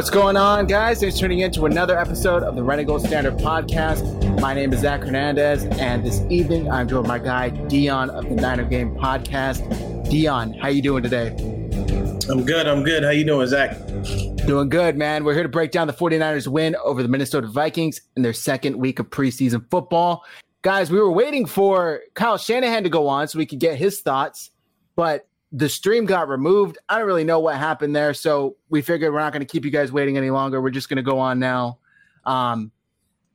What's going on, guys? Thanks for tuning in to another episode of the Renegade Standard Podcast. My name is Zach Hernandez, and this evening I'm joined by my guy Dion of the Niner Game Podcast. Dion, how you doing today? I'm good. I'm good. How you doing, Zach? Doing good, man. We're here to break down the 49ers win over the Minnesota Vikings in their second week of preseason football. Guys, we were waiting for Kyle Shanahan to go on so we could get his thoughts, but the stream got removed. I don't really know what happened there, so we figured we're not going to keep you guys waiting any longer. We're just going to go on now. Um,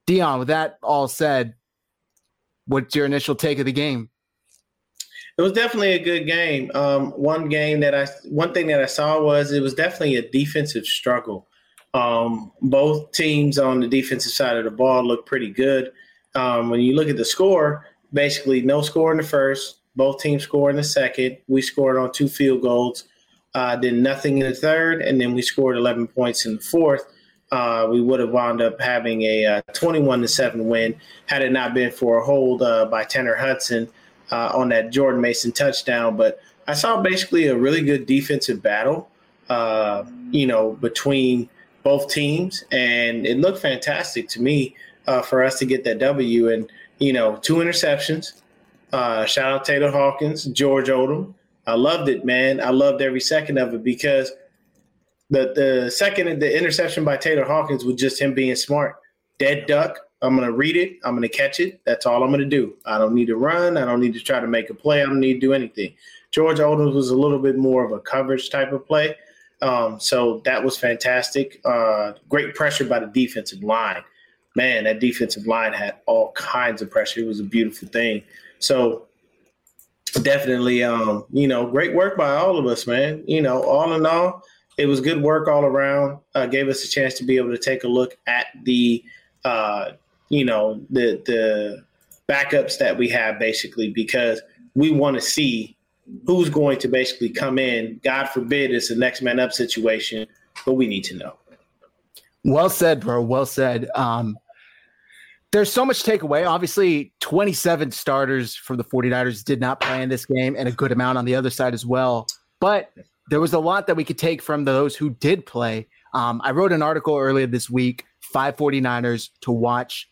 Dion, with that all said, what's your initial take of the game? It was definitely a good game. Um, one game that I, one thing that I saw was it was definitely a defensive struggle. Um, both teams on the defensive side of the ball looked pretty good. Um, when you look at the score, basically no score in the first, both teams scored in the second. We scored on two field goals. Uh, did nothing in the third, and then we scored 11 points in the fourth. Uh, we would have wound up having a uh, 21 to seven win had it not been for a hold uh, by Tanner Hudson uh, on that Jordan Mason touchdown. But I saw basically a really good defensive battle, uh, you know, between both teams, and it looked fantastic to me for us to get that W. And you know, two interceptions. Uh, shout out Tayler Hawkins, George Odum. I loved it, man. I loved every second of it because the the second the interception by Tayler Hawkins was just him being smart. Dead duck. I'm gonna read it. I'm gonna catch it. That's all I'm gonna do. I don't need to run. I don't need to try to make a play. I don't need to do anything. George Odum was a little bit more of a coverage type of play. Um, so that was fantastic. Uh, great pressure by the defensive line. Man, that defensive line had all kinds of pressure. It was a beautiful thing. So definitely, um, you know, great work by all of us, man. You know, all in all, it was good work all around. Uh, gave us a chance to be able to take a look at the, uh, you know, the the backups that we have basically because we want to see who's going to basically come in. God forbid it's a next man up situation, but we need to know. Well said, bro. Well said. Um, there's so much takeaway. Obviously, 27 starters from the 49ers did not play in this game and a good amount on the other side as well. But there was a lot that we could take from those who did play. Um, I wrote an article earlier this week, five 49ers to watch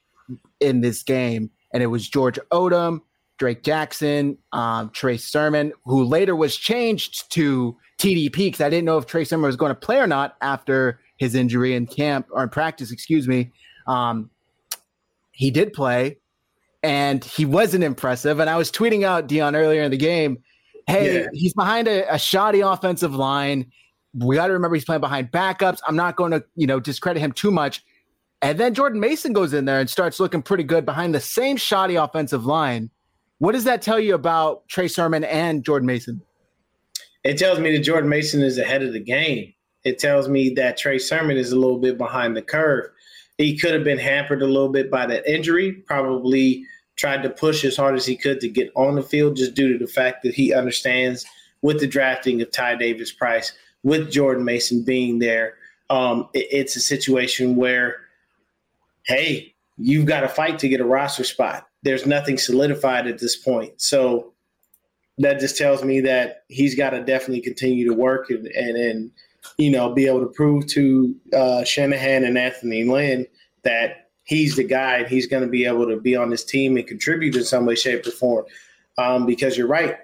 in this game. And it was George Odum, Drake Jackson, um, Trey Sermon, who later was changed to TDP because I didn't know if Trey Sermon was going to play or not after his injury in camp or in practice, excuse me. Um, he did play and he wasn't impressive. And I was tweeting out Dion earlier in the game, hey, yeah. he's behind a, a shoddy offensive line. We got to remember he's playing behind backups. I'm not going to, you know, discredit him too much. And then Jordan Mason goes in there and starts looking pretty good behind the same shoddy offensive line. What does that tell you about Trey Sermon and Jordan Mason? It tells me that Jordan Mason is ahead of the game. It tells me that Trey Sermon is a little bit behind the curve. He could have been hampered a little bit by that injury, probably tried to push as hard as he could to get on the field just due to the fact that he understands with the drafting of Ty Davis Price, with Jordan Mason being there. Um, it, it's a situation where, hey, you've got to fight to get a roster spot. There's nothing solidified at this point. So that just tells me that he's got to definitely continue to work and, and, and you know, be able to prove to uh, Shanahan and Anthony Lynn that he's the guy and he's going to be able to be on this team and contribute in some way, shape, or form. Um, because you're right.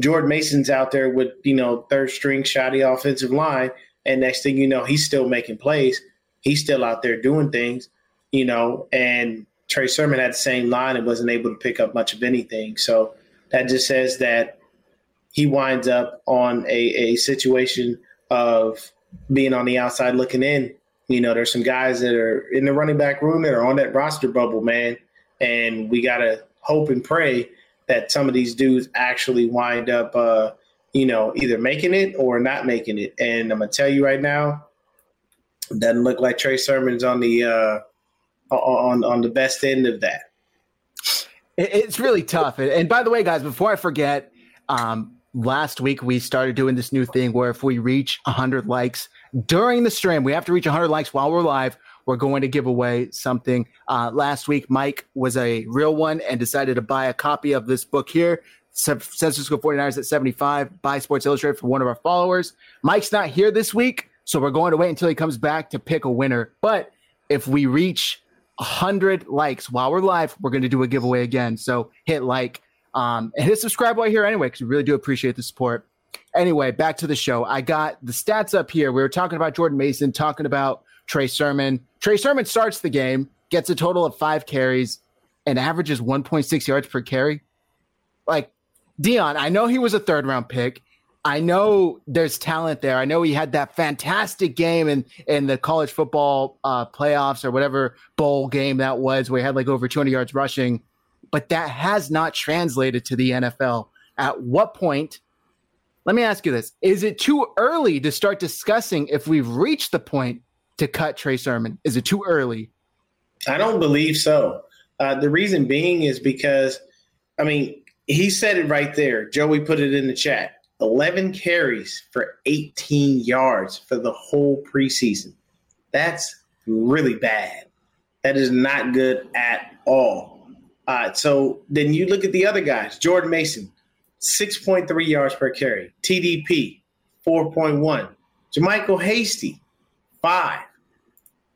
Jordan Mason's out there with, you know, third string shoddy offensive line. And next thing you know, he's still making plays. He's still out there doing things, you know, and Trey Sermon had the same line and wasn't able to pick up much of anything. So that just says that he winds up on a, a situation of being on the outside looking in. You know, there's some guys that are in the running back room that are on that roster bubble, man. And we got to hope and pray that some of these dudes actually wind up, uh, you know, either making it or not making it. And I'm going to tell you right now, doesn't look like Trey Sermon's on the uh, on on the best end of that. It's really tough. And by the way, guys, before I forget, um, last week we started doing this new thing where if we reach 100 likes during the stream, we have to reach 100 likes while we're live. We're going to give away something. Uh, last week, Mike was a real one and decided to buy a copy of this book here. San Francisco 49ers at 75 by Sports Illustrated for one of our followers. Mike's not here this week, so we're going to wait until he comes back to pick a winner. But if we reach 100 likes while we're live, we're going to do a giveaway again. So hit like, um, and hit subscribe you're here anyway, because we really do appreciate the support. Anyway, back to the show. I got the stats up here. We were talking about Jordan Mason, talking about Trey Sermon. Trey Sermon starts the game, gets a total of five carries, and averages 1.6 yards per carry. Like, Dion, I know he was a third round pick. I know there's talent there. I know he had that fantastic game in, in the college football uh, playoffs or whatever bowl game that was, where he had like over 200 yards rushing but that has not translated to the NFL. At what point? Let me ask you this: Is it too early to start discussing if we've reached the point to cut Trey Sermon? Is it too early? I don't believe so. Uh, the reason being is because, I mean, he said it right there. Joey put it in the chat. 11 carries for 18 yards for the whole preseason. That's really bad. That is not good at all. Right, so then you look at the other guys. Jordan Mason, 6.3 yards per carry. TDP, 4.1. JaMycal Hasty, 5.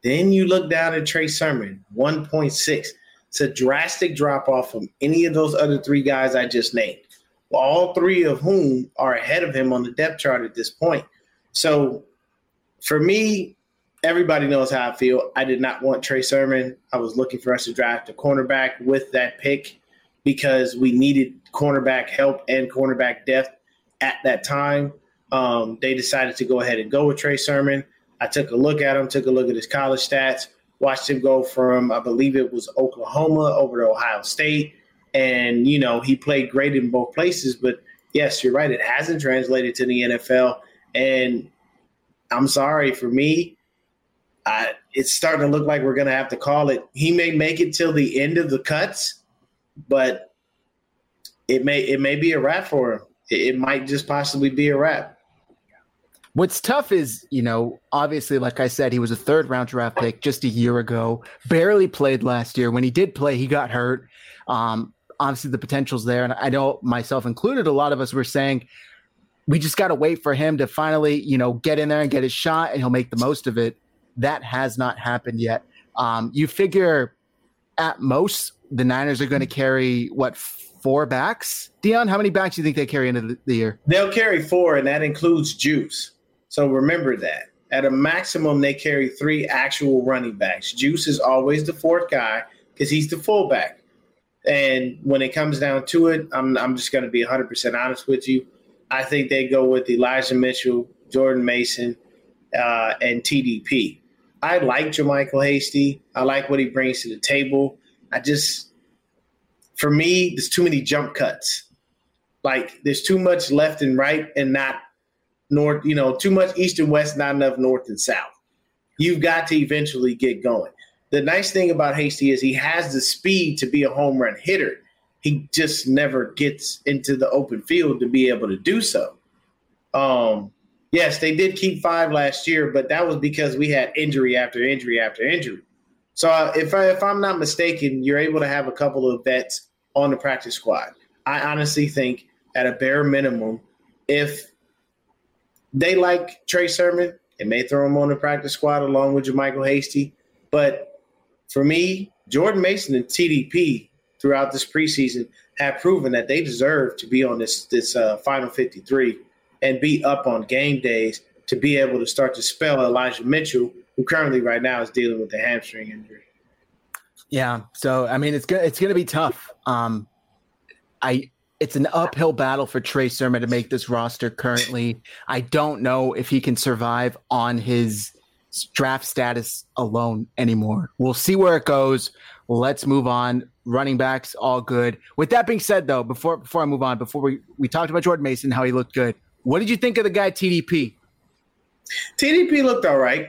Then you look down at Trey Sermon, 1.6. It's a drastic drop off from any of those other three guys I just named, all three of whom are ahead of him on the depth chart at this point. So for me, everybody knows how I feel. I did not want Trey Sermon. I was looking for us to draft a cornerback with that pick because we needed cornerback help and cornerback depth at that time. Um, they decided to go ahead and go with Trey Sermon. I took a look at him, took a look at his college stats, watched him go from, I believe it was Oklahoma over to Ohio State. And, you know, he played great in both places. But yes, you're right. It hasn't translated to the NFL. And I'm sorry for me, I, it's starting to look like we're going to have to call it. He may make it till the end of the cuts, but it may it may be a wrap for him. It, it might just possibly be a wrap. What's tough is, you know, obviously, like I said, he was a third round draft pick just a year ago. Barely played last year. When he did play, he got hurt. Um, obviously, the potential's there, and I know myself included. A lot of us were saying we just got to wait for him to finally, you know, get in there and get his shot, and he'll make the most of it. That has not happened yet. Um, you figure at most the Niners are going to carry what four backs? Dion, how many backs do you think they carry into the year? They'll carry four, and that includes Juice. So remember that. At a maximum, they carry three actual running backs. Juice is always the fourth guy because he's the fullback. And when it comes down to it, I'm, I'm just going to be 100% honest with you. I think they go with Elijah Mitchell, Jordan Mason, uh, and TDP. I like JaMycal Hasty. I like what he brings to the table. I just, for me, there's too many jump cuts. Like there's too much left and right and not north, you know, too much east and west, not enough north and south. You've got to eventually get going. The nice thing about Hasty is he has the speed to be a home run hitter. He just never gets into the open field to be able to do so. Um, yes, they did keep five last year, but that was because we had injury after injury after injury. So uh, if I, if I'm not mistaken, you're able to have a couple of vets on the practice squad. I honestly think at a bare minimum, if they like Trey Sermon, it may throw him on the practice squad along with JaMycal Hasty. But for me, Jordan Mason and TDP throughout this preseason have proven that they deserve to be on this this uh, final 53 and be up on game days to be able to start to spell Elijah Mitchell, who currently right now is dealing with a hamstring injury. Yeah, so I mean it's gonna it's gonna be tough. Um, I it's an uphill battle for Trey Sermon to make this roster currently. I don't know if he can survive on his draft status alone anymore. We'll see where it goes. Let's move on. Running backs, all good. With that being said, though, before before I move on, before we we talked about Jordan Mason, how he looked good. What did you think of the guy TDP? TDP looked all right.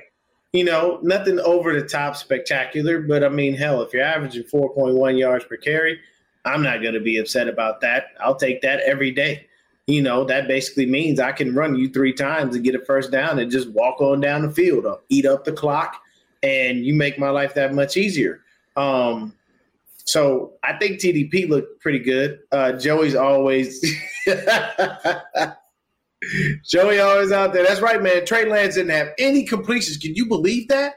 You know, nothing over the top spectacular, but I mean, hell, if you're averaging 4.1 yards per carry, I'm not going to be upset about that. I'll take that every day. You know, that basically means I can run you three times and get a first down and just walk on down the field or eat up the clock, and you make my life that much easier. Um, so I think TDP looked pretty good. Uh, Joey's always Joey always out there. That's right, man. Trey Lance didn't have any completions. Can you believe that?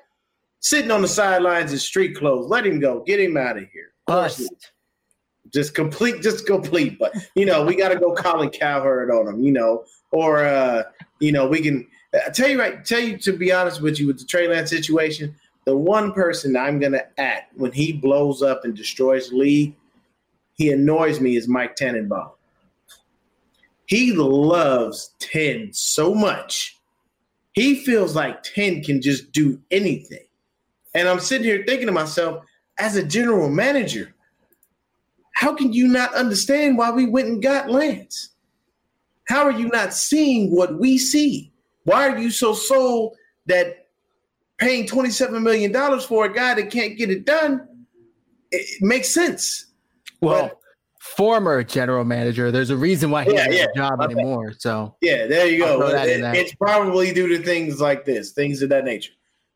Sitting on the sidelines in street clothes. Let him go. Get him out of here. Bust. Just complete, just complete. But you know, we got to go Colin Cowherd on him. You know, or uh, you know, we can. I tell you right. Tell you to be honest with you with the Trey Lance situation. The one person I'm gonna at when he blows up and destroys the league, he annoys me is Mike Tannenbaum. He loves 10 so much. He feels like 10 can just do anything. And I'm sitting here thinking to myself, as a general manager, how can you not understand why we went and got Lance? How are you not seeing what we see? Why are you so sold that paying $27 million for a guy that can't get it done? It makes sense. Well, but former general manager. There's a reason why he yeah, doesn't yeah. job okay. anymore. So yeah, there you go. It, it's probably due to things like this, things of that nature.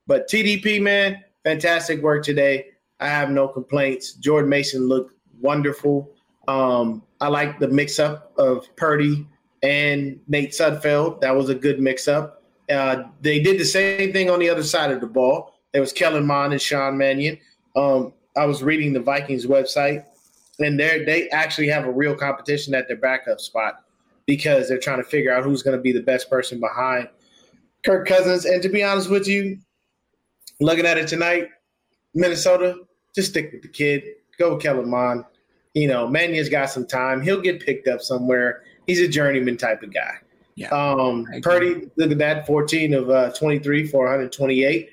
But TDP, man, fantastic work today. I have no complaints. Jordan Mason looked wonderful. Um, I like the mix up of Purdy and Nate Sudfeld. That was a good mix up. Uh, they did the same thing on the other side of the ball. There was Kellen Mond and Sean Mannion. Um, I was reading the Vikings website and they they actually have a real competition at their backup spot because they're trying to figure out who's going to be the best person behind Kirk Cousins. And to be honest with you, looking at it tonight, Minnesota, just stick with the kid. Go with Kellen Mond. You know, Mannion's got some time. He'll get picked up somewhere. He's a journeyman type of guy. Yeah. Um, Purdy, look at that, 14 of uh, 23 for 128.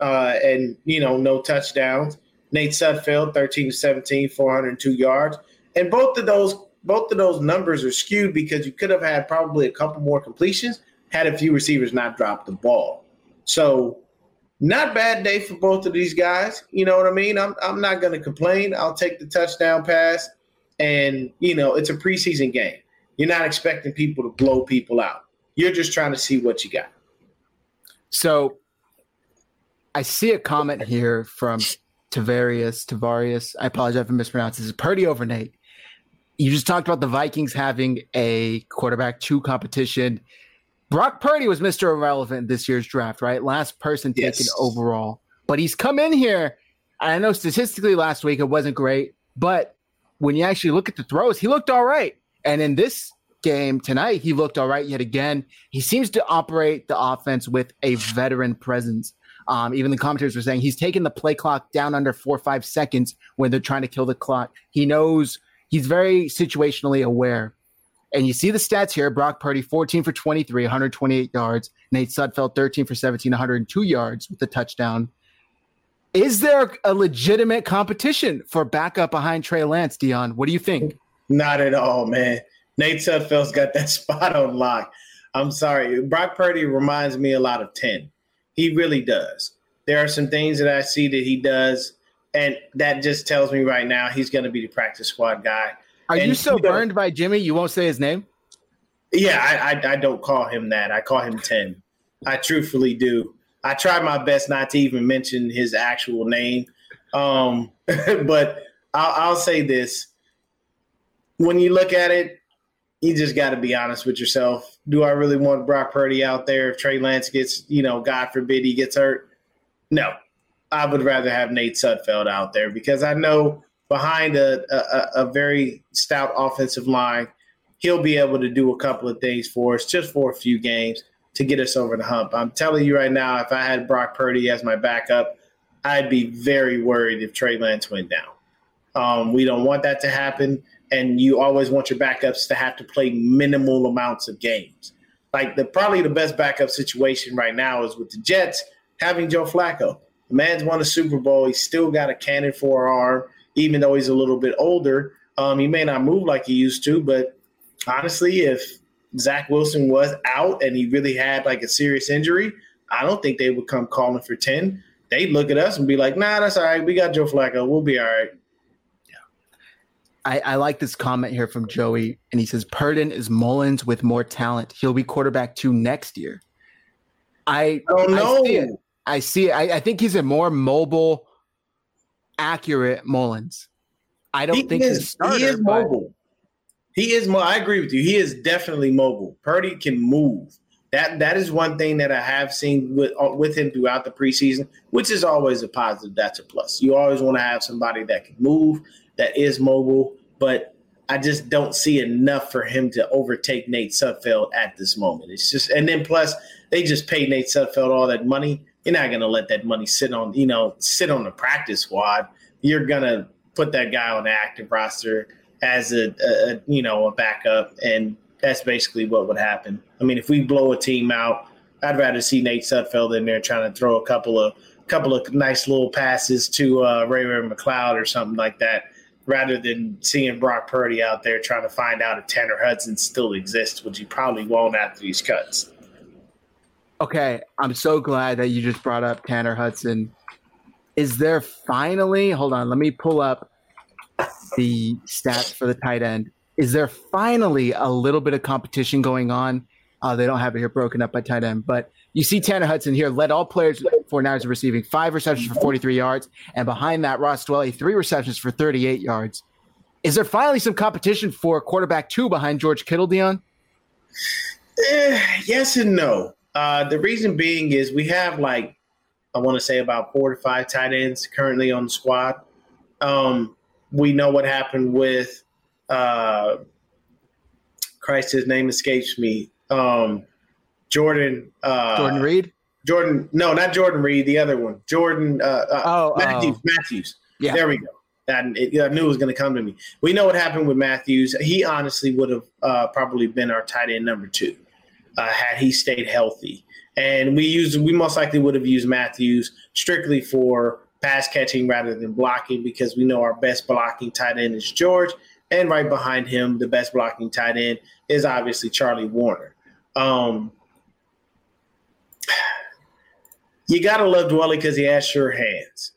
Uh, and, you know, no touchdowns. Nate Sudfeld, 13 to 17, 402 yards. And both of those both of those numbers are skewed because you could have had probably a couple more completions had a few receivers not dropped the ball. So not bad day for both of these guys. You know what I mean? I'm I'm not gonna complain. I'll take the touchdown pass. And you know, it's a preseason game. You're not expecting people to blow people out. You're just trying to see what you got. So I see a comment here from Tavarius, Tavarius. I apologize if I mispronounced this. Is Purdy over Nate. You just talked about the Vikings having a quarterback two competition. Brock Purdy was Mr. Irrelevant this year's draft, right? Last person yes. taken overall. But he's come in here. I know statistically last week it wasn't great, but when you actually look at the throws, he looked all right. And in this game tonight, he looked all right yet again. He seems to operate the offense with a veteran presence. Um, even the commentators were saying he's taking the play clock down under four or five seconds when they're trying to kill the clock. He knows he's very situationally aware. And you see the stats here Brock Purdy, 14 for 23, 128 yards. Nate Sudfeld, 13 for 17, 102 yards with the touchdown. Is there a legitimate competition for backup behind Trey Lance, Dion? What do you think? Not at all, man. Nate Sudfeld's got that spot on lock. I'm sorry. Brock Purdy reminds me a lot of 10. He really does. There are some things that I see that he does, and that just tells me right now he's going to be the practice squad guy. Are and you so burned by Jimmy you won't say his name? Yeah, I, I, I don't call him that. I call him Ten. I truthfully do. I try my best not to even mention his actual name Um, but I'll, I'll say this: when you look at it, you just got to be honest with yourself. Do I really want Brock Purdy out there if Trey Lance gets, you know, God forbid he gets hurt? No, I would rather have Nate Sudfeld out there because I know behind a, a, a very stout offensive line, he'll be able to do a couple of things for us just for a few games to get us over the hump. I'm telling you right now, if I had Brock Purdy as my backup, I'd be very worried if Trey Lance went down. Um, we don't want that to happen, and you always want your backups to have to play minimal amounts of games. Like the probably the best backup situation right now is with the Jets having Joe Flacco. The man's won a Super Bowl. He's still got a cannon for arm, even though he's a little bit older. Um, he may not move like he used to, but honestly, if Zach Wilson was out and he really had like a serious injury, I don't think they would come calling for 10. They'd look at us and be like, nah, that's all right. We got Joe Flacco. We'll be all right. I, I, like this comment here from Joey, and he says Purdon is Mullens with more talent. He'll be quarterback two next year. I don't know. I see it. I, see it. I, I, think he's a more mobile, accurate Mullens. I don't he think is, he's starter, he is mobile. He is. more. I agree with you. He is definitely mobile. Purdy can move. That that is one thing that I have seen with uh, with him throughout the preseason, which is always a positive. That's a plus. You always want to have somebody that can move, that is mobile, but I just don't see enough for him to overtake Nate Sudfeld at this moment. It's just, and then plus they just paid Nate Sudfeld all that money. You're not going to let that money sit on, you know, sit on the practice squad. You're going to put that guy on the active roster as a, a, you know a backup, and that's basically what would happen. I mean, if we blow a team out, I'd rather see Nate Sudfeld in there trying to throw a couple of couple of nice little passes to uh, Ray Ray McCloud or something like that, rather than seeing Brock Purdy out there trying to find out if Tanner Hudson still exists, which he probably won't after these cuts. Okay, I'm so glad that you just brought up Tanner Hudson. Is there finally? Hold on, let me pull up the stats for the tight end. Is there finally a little bit of competition going on? Uh, they don't have it here broken up by tight end, but you see Tanner Hudson here led all players for Niners receiving five receptions for 43 yards, and behind that, Ross Dwelley three receptions for 38 yards. Is there finally some competition for quarterback two behind George Kittle, Dion? Eh, yes and no. Uh, the reason being is we have like I want to say about four to five tight ends currently on the squad. Um, we know what happened with uh, Christ. His name escapes me. Um, Jordan. Uh, Jordan Reed. Jordan. No, not Jordan Reed. The other one. Jordan. Uh, uh, oh, Matthews. Oh. Matthews. Yeah. There we go. It, I knew it was going to come to me. We know what happened with Matthews. He honestly would have uh, probably been our tight end number two uh, had he stayed healthy. And we used we most likely would have used Matthews strictly for pass catching rather than blocking because we know our best blocking tight end is George, and right behind him, the best blocking tight end is obviously Charlie Woerner. Um, you gotta love Dwelley because he has sure hands,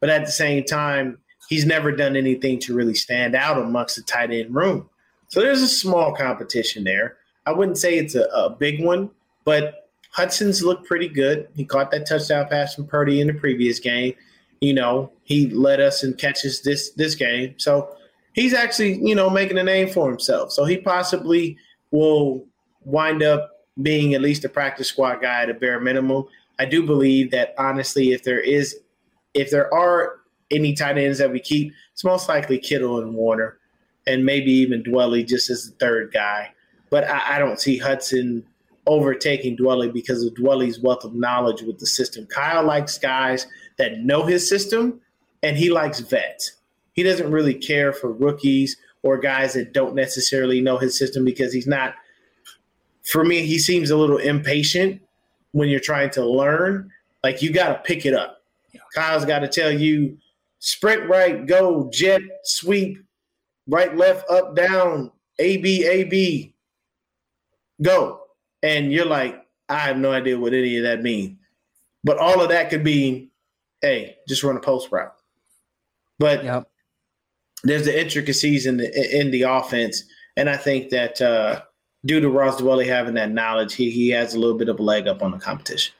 but at the same time, he's never done anything to really stand out amongst the tight end room. So there's a small competition there. I wouldn't say it's a, a big one, but Hudson's looked pretty good. He caught that touchdown pass from Purdy in the previous game. You know, he led us in catches this this game. So he's actually, you know, making a name for himself. So he possibly will wind up being at least a practice squad guy at a bare minimum. I do believe that honestly, if there is if there are any tight ends that we keep, it's most likely Kittle and Woerner, and maybe even Dwelley just as the third guy. But I, I don't see Hudson overtaking Dwelley because of Dwelley's wealth of knowledge with the system. Kyle likes guys that know his system, and he likes vets. He doesn't really care for rookies or guys that don't necessarily know his system because he's not. For me, he seems a little impatient when you're trying to learn. Like you got to pick it up. Kyle's got to tell you sprint right, go, jet, sweep, right, left, up, down, A, B, A, B, go. And you're like, I have no idea what any of that means. But all of that could be, hey, just run a post route. But Yep. there's the intricacies in the in the offense, and I think that uh, due to Ross Dwelley having that knowledge, he he has a little bit of a leg up on the competition.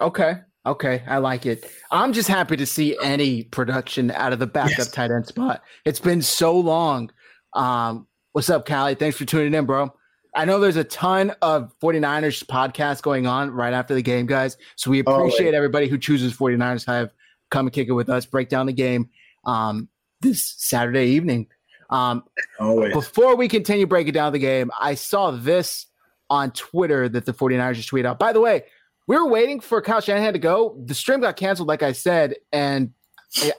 Okay. Okay, I like it. I'm just happy to see any production out of the backup yes. tight end spot. It's been so long. Um, what's up, Callie? Thanks for tuning in, bro. I know there's a ton of 49ers podcasts going on right after the game, guys. So we appreciate everybody who chooses 49ers to have come and kick it with us, break down the game um, this Saturday evening. Um, Always. Before we continue breaking down the game, I saw this on Twitter that the 49ers just tweeted out. By the way, we were waiting for Kyle Shanahan to go. The stream got canceled, like I said, and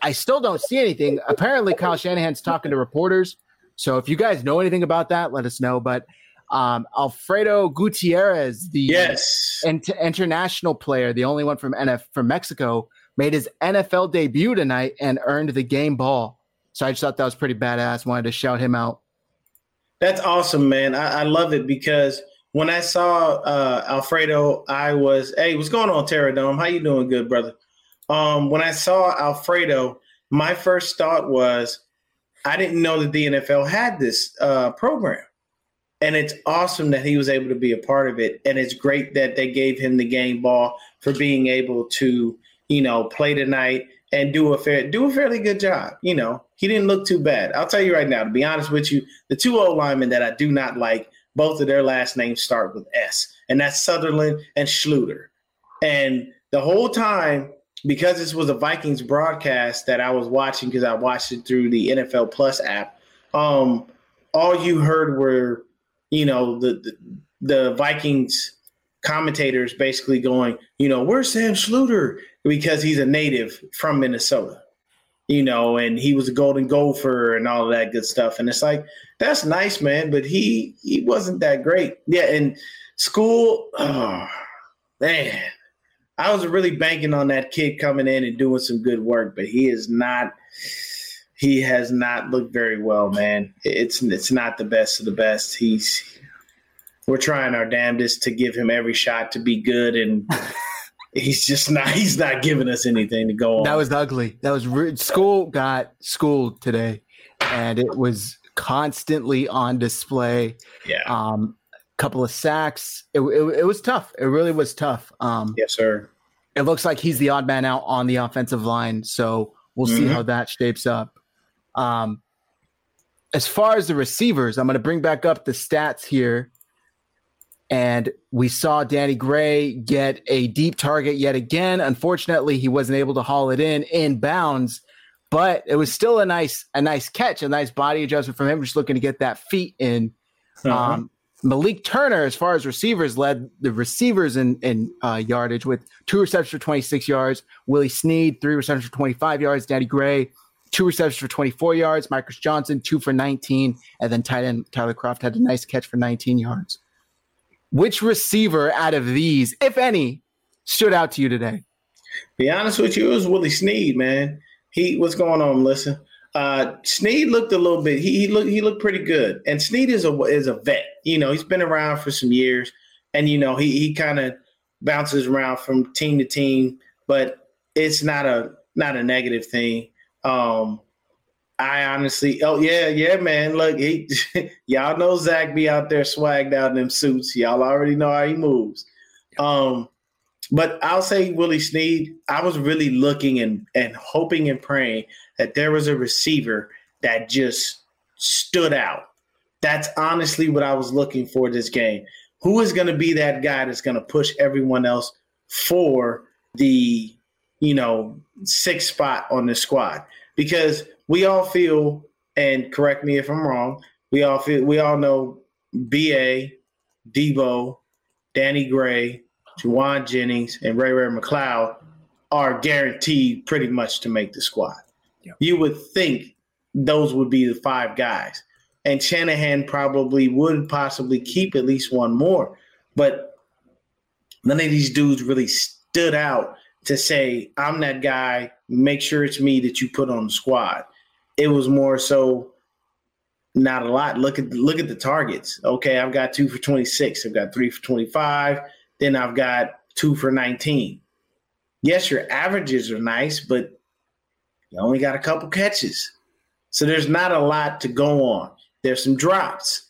I still don't see anything. Apparently, Kyle Shanahan's talking to reporters. So if you guys know anything about that, let us know. But um, Alfredo Gutierrez, the yes inter- international player, the only one from NF from Mexico, made his NFL debut tonight and earned the game ball. So I just thought that was pretty badass. Wanted to shout him out. That's awesome, man. I, I love it because when I saw uh, Alfredo, I was, hey, what's going on, Terradome? How you doing, good brother? Um, when I saw Alfredo, my first thought was, I didn't know that the NFL had this uh, program and it's awesome that he was able to be a part of it and it's great that they gave him the game ball for being able to you know play tonight and do a fair do a fairly good job you know he didn't look too bad. I'll tell you right now to be honest with you the two old linemen that i do not like both of their last names start with s and that's sutherland and schlueter. And the whole time because this was a vikings broadcast that i was watching because i watched it through the nfl plus app um all you heard were you know, the, the, the Vikings commentators basically going, you know, where's Sam Schlueter? Because he's a native from Minnesota, you know, and he was a golden gopher and all of that good stuff. And it's like, that's nice, man, but he he wasn't that great. Yeah, and school, oh, man. I was really banking on that kid coming in and doing some good work, but he is not he has not looked very well, man. It's it's not the best of the best. He's we're trying our damnedest to give him every shot to be good, and he's just not. He's not giving us anything to go on. That was ugly. That was rude. School got schooled today, and it was constantly on display. Yeah. Um, couple of sacks. It, it, it was tough. It really was tough. Um, yes, sir. It looks like he's the odd man out on the offensive line, so we'll mm-hmm. see how that shapes up. Um, as far as the receivers, I'm going to bring back up the stats here. And we saw Danny Gray get a deep target yet again. Unfortunately, he wasn't able to haul it in in bounds, but it was still a nice, a nice catch, a nice body adjustment from him, just looking to get that feet in. Uh-huh. Um, Malik Turner, as far as receivers, led the receivers in, in uh, yardage with two receptions for 26 yards. Willie Snead, three receptions for 25 yards. Danny Gray, two receptions for 24 yards. Marcus Johnson, two for 19. And then tight end Tyler Kroft had a nice catch for 19 yards. Which receiver out of these, if any, stood out to you today? Be honest with you, it was Willie Snead, man. He what's going on, Melissa? Uh, Snead looked a little bit. He, he looked he looked pretty good. And Snead is a is a vet. You know, he's been around for some years, and you know he he kind of bounces around from team to team, but it's not a not a negative thing. Um, I honestly, oh yeah, yeah, man. Look, he, y'all know Zach be out there swagged out in them suits. Y'all already know how he moves. Um, but I'll say Willie Snead. I was really looking and and hoping and praying that there was a receiver that just stood out. That's honestly what I was looking for this game. Who is going to be that guy that's going to push everyone else for the you know, sixth spot on the squad because we all feel, and correct me if I'm wrong, we all feel, we all know BA, Deebo, Danny Gray, Jauan Jennings, and Ray Ray McCloud are guaranteed pretty much to make the squad. Yeah. You would think those would be the five guys. And Shanahan probably would possibly keep at least one more. But none of these dudes really stood out to say, I'm that guy, make sure it's me that you put on the squad. It was more so not a lot. Look at look at the targets. Okay, I've got two for 26. I've got three for 25. Then I've got two for 19. Yes, your averages are nice, but you only got a couple catches. So there's not a lot to go on. There's some drops.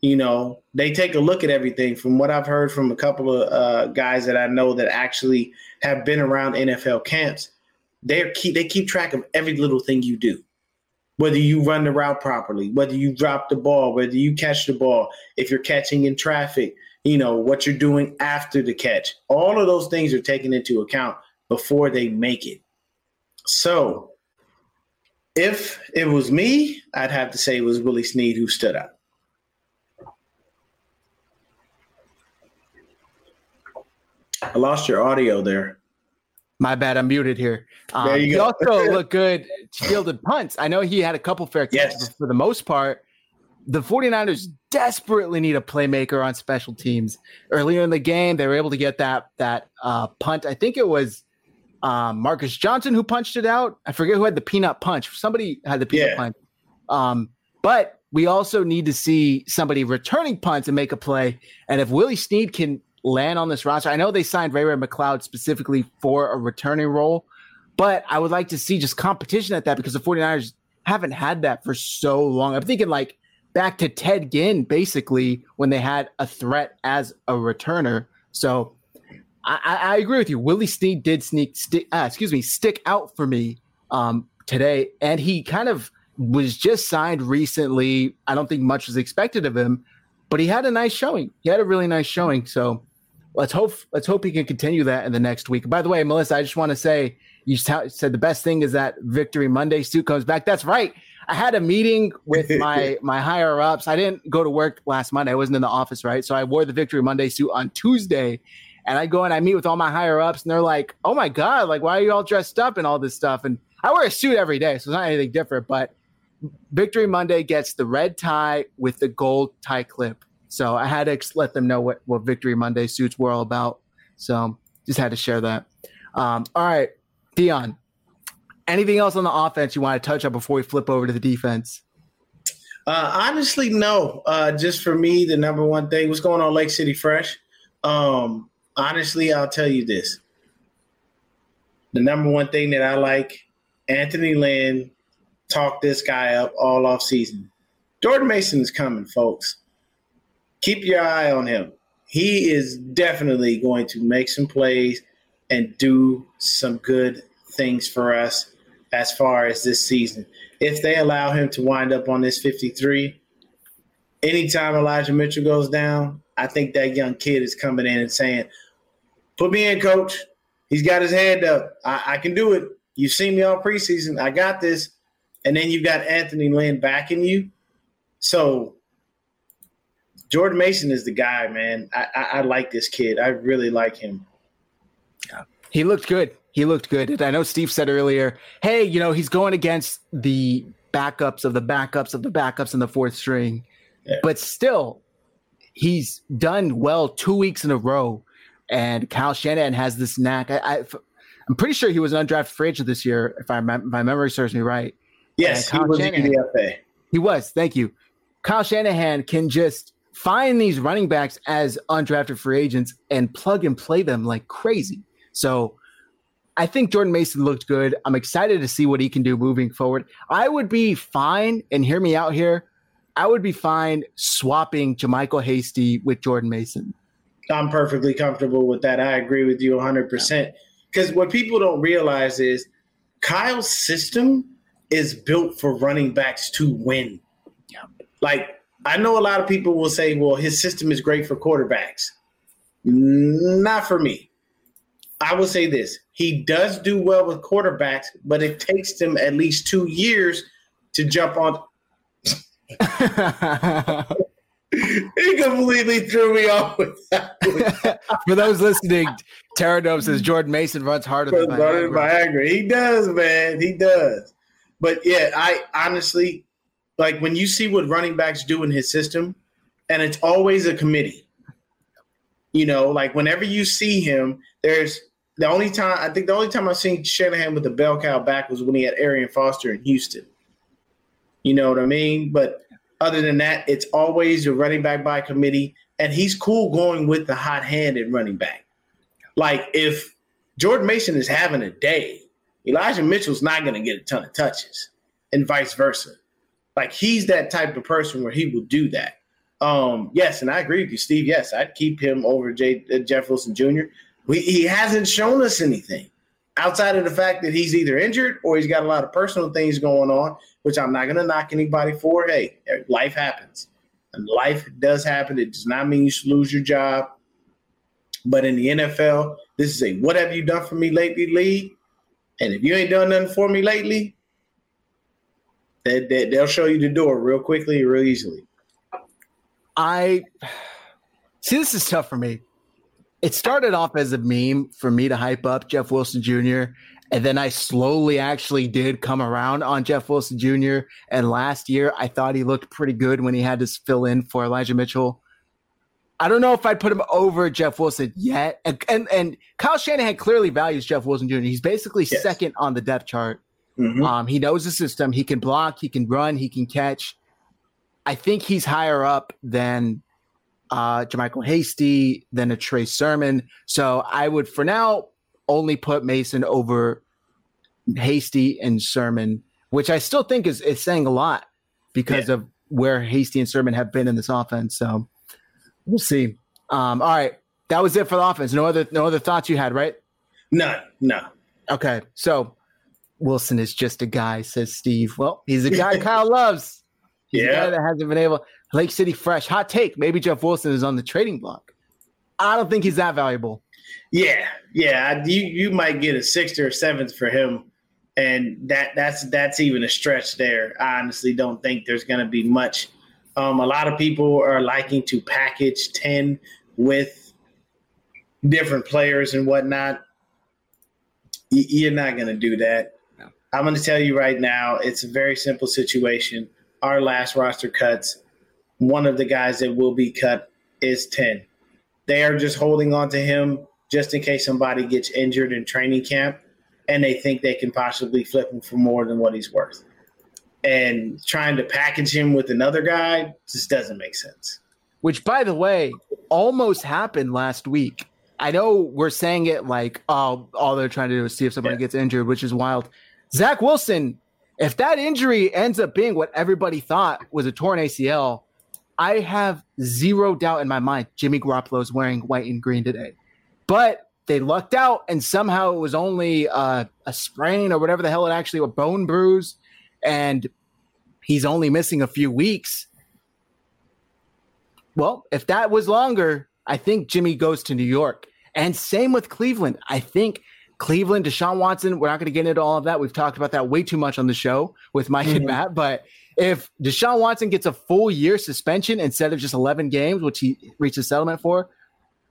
You know, they take a look at everything from what I've heard from a couple of uh, guys that I know that actually have been around NFL camps, they keep they keep track of every little thing you do. Whether you run the route properly, whether you drop the ball, whether you catch the ball, if you're catching in traffic, you know, what you're doing after the catch. All of those things are taken into account before they make it. So if it was me, I'd have to say it was Willie Snead who stood out. I lost your audio there. My bad, I'm muted here. Um, there you go. He also looked good fielded punts. I know he had a couple fair catches, yes. for the most part, the 49ers desperately need a playmaker on special teams. Earlier in the game, they were able to get that that uh, punt. I think it was um, Marcus Johnson who punched it out. I forget who had the peanut punch. Somebody had the peanut yeah. punch. Um, but we also need to see somebody returning punts and make a play. And if Willie Snead can land on this roster. I know they signed Ray Ray McCloud specifically for a returning role, but I would like to see just competition at that because the 49ers haven't had that for so long. I'm thinking like back to Ted Ginn, basically, when they had a threat as a returner. So I, I agree with you. Willie Snead did sneak, sti- uh, excuse me, stick out for me um, today, and he kind of was just signed recently. I don't think much was expected of him, but he had a nice showing. He had a really nice showing. So let's hope let's hope he can continue that in the next week. By the way, Melissa, I just want to say you said the best thing is that Victory Monday suit comes back. That's right. I had a meeting with my my higher ups. I didn't go to work last Monday. I wasn't in the office, right? So I wore the Victory Monday suit on Tuesday. And I go and I meet with all my higher ups, and they're like, "Oh my god, like why are you all dressed up and all this stuff?" And I wear a suit every day, so it's not anything different. But Victory Monday gets the red tie with the gold tie clip. So I had to let them know what, what Victory Monday suits were all about. So just had to share that. Um, all right, Dion, anything else on the offense you want to touch on before we flip over to the defense? Uh, honestly, no. Uh, just for me, the number one thing was going on Lake City Fresh. Um, honestly, I'll tell you this. The number one thing that I like, Anthony Lynn talked this guy up all off season. Jordan Mason is coming, folks keep your eye on him. He is definitely going to make some plays and do some good things for us as far as this season. If they allow him to wind up on this 53, anytime Elijah Mitchell goes down, I think that young kid is coming in and saying, Put me in, coach. He's got his hand up. I, I can do it. You've seen me all preseason. I got this. And then you've got Anthony Lynn backing you. So Jordan Mason is the guy, man. I, I, I like this kid. I really like him. Yeah. He looked good. He looked good. I know Steve said earlier, hey, you know, he's going against the backups of the backups of the backups in the fourth string. Yeah. But still, he's done well two weeks in a row. And Kyle Shanahan has this knack. I, I, am pretty sure he was an undrafted free agent this year, if, I, if my memory serves me right. Yes, he was Shanahan. He was. Thank you. Kyle Shanahan can just find these running backs as undrafted free agents and plug and play them like crazy. So I think Jordan Mason looked good. I'm excited to see what he can do moving forward. I would be fine, and hear me out here. I would be fine swapping JaMycal Hasty with Jordan Mason. I'm perfectly comfortable with that. I agree with you 100%. Because what people don't realize is Kyle's system is built for running backs to win. Yeah. Like I know a lot of people will say, well, his system is great for quarterbacks. Not for me. I will say this he does do well with quarterbacks, but it takes them at least two years to jump on. he completely threw me off with that. For those listening, Terradome says Jordan Mason runs harder than Viagra. Viagra. He does, man. He does. But yeah, I honestly, like when you see what running backs do in his system, and it's always a committee. You know, like whenever you see him, there's the only time I think the only time I've seen Shanahan with the bell cow back was when he had Arian Foster in Houston. You know what I mean? But other than that, it's always a running back by committee, and he's cool going with the hot hand handed running back. Like if Jordan Mason is having a day, Elijah Mitchell's not going to get a ton of touches, and vice versa. Like he's that type of person where he will do that. Um, yes, and I agree with you, Steve. Yes, I'd keep him over J, uh, Jeff Wilson Jr. We, he hasn't shown us anything outside of the fact that he's either injured or he's got a lot of personal things going on, which I'm not going to knock anybody for. Hey, life happens. And life does happen. It does not mean you should lose your job. But in the NFL, this is a what have you done for me lately league. And if you ain't done nothing for me lately, they, they, they'll show you the door real quickly, real easily. I see this is tough for me it started off as a meme for me to hype up Jeff Wilson Jr. And then I slowly actually did come around on Jeff Wilson Jr. And last year, I thought he looked pretty good when he had to fill in for Elijah Mitchell. I don't know if I'd put him over Jeff Wilson yet. And and, and Kyle Shanahan clearly values Jeff Wilson Jr. He's basically yes. second on the depth chart. Mm-hmm. Um, he knows the system. He can block. He can run. He can catch. I think he's higher up than uh, JaMycal Hasty, than a Trey Sermon. So I would, for now, only put Mason over Hasty and Sermon, which I still think is, is saying a lot because yeah. of where Hasty and Sermon have been in this offense. So we'll see. Um, all right. That was it for the offense. No other no other thoughts you had, right? None. No. Okay. So Wilson is just a guy, says Steve. Well, he's a guy Kyle loves. He's yeah. that hasn't been able. Lake City Fresh. Hot take. Maybe Jeff Wilson is on the trading block. I don't think he's that valuable. Yeah, yeah. You you might get a sixth or a seventh for him, and that that's that's even a stretch there. I honestly don't think there's going to be much. Um, a lot of people are liking to package ten with different players and whatnot. You're not going to do that. I'm going to tell you right now, it's a very simple situation. Our last roster cuts one of the guys that will be cut is 10. They are just holding on to him just in case somebody gets injured in training camp and they think they can possibly flip him for more than what he's worth. And trying to package him with another guy just doesn't make sense. Which, by the way, almost happened last week. I know we're saying it like, oh, all they're trying to do is see if somebody yeah. gets injured, which is wild. Zach Wilson, if that injury ends up being what everybody thought was a torn ACL, I have zero doubt in my mind Jimmy Garoppolo is wearing white and green today. But they lucked out, and somehow it was only uh, a sprain or whatever the hell it actually a bone bruise, and he's only missing a few weeks. Well, if that was longer, I think Jimmy goes to New York. And same with Cleveland. I think Cleveland, Deshaun Watson, we're not going to get into all of that. We've talked about that way too much on the show with Mike mm-hmm. and Matt, but if Deshaun Watson gets a full year suspension instead of just 11 games, which he reached a settlement for,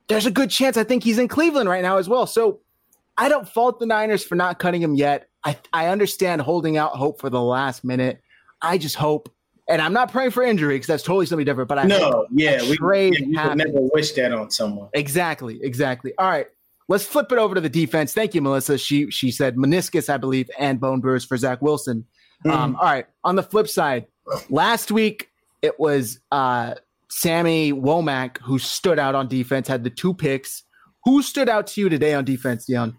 there's a good chance I think he's in Cleveland right now as well. So I don't fault the Niners for not cutting him yet. I, I understand holding out hope for the last minute. I just hope, and I'm not praying for injury because that's totally something different. But I no, yeah, we, yeah, never wish that on someone. Exactly, exactly. All right, let's flip it over to the defense. Thank you, Melissa. She she said meniscus, I believe, and bone bruise for Zach Wilson. Mm. Um, all right. On the flip side, last week it was uh, Sammy Womack who stood out on defense, had the two picks. Who stood out to you today on defense, Dion?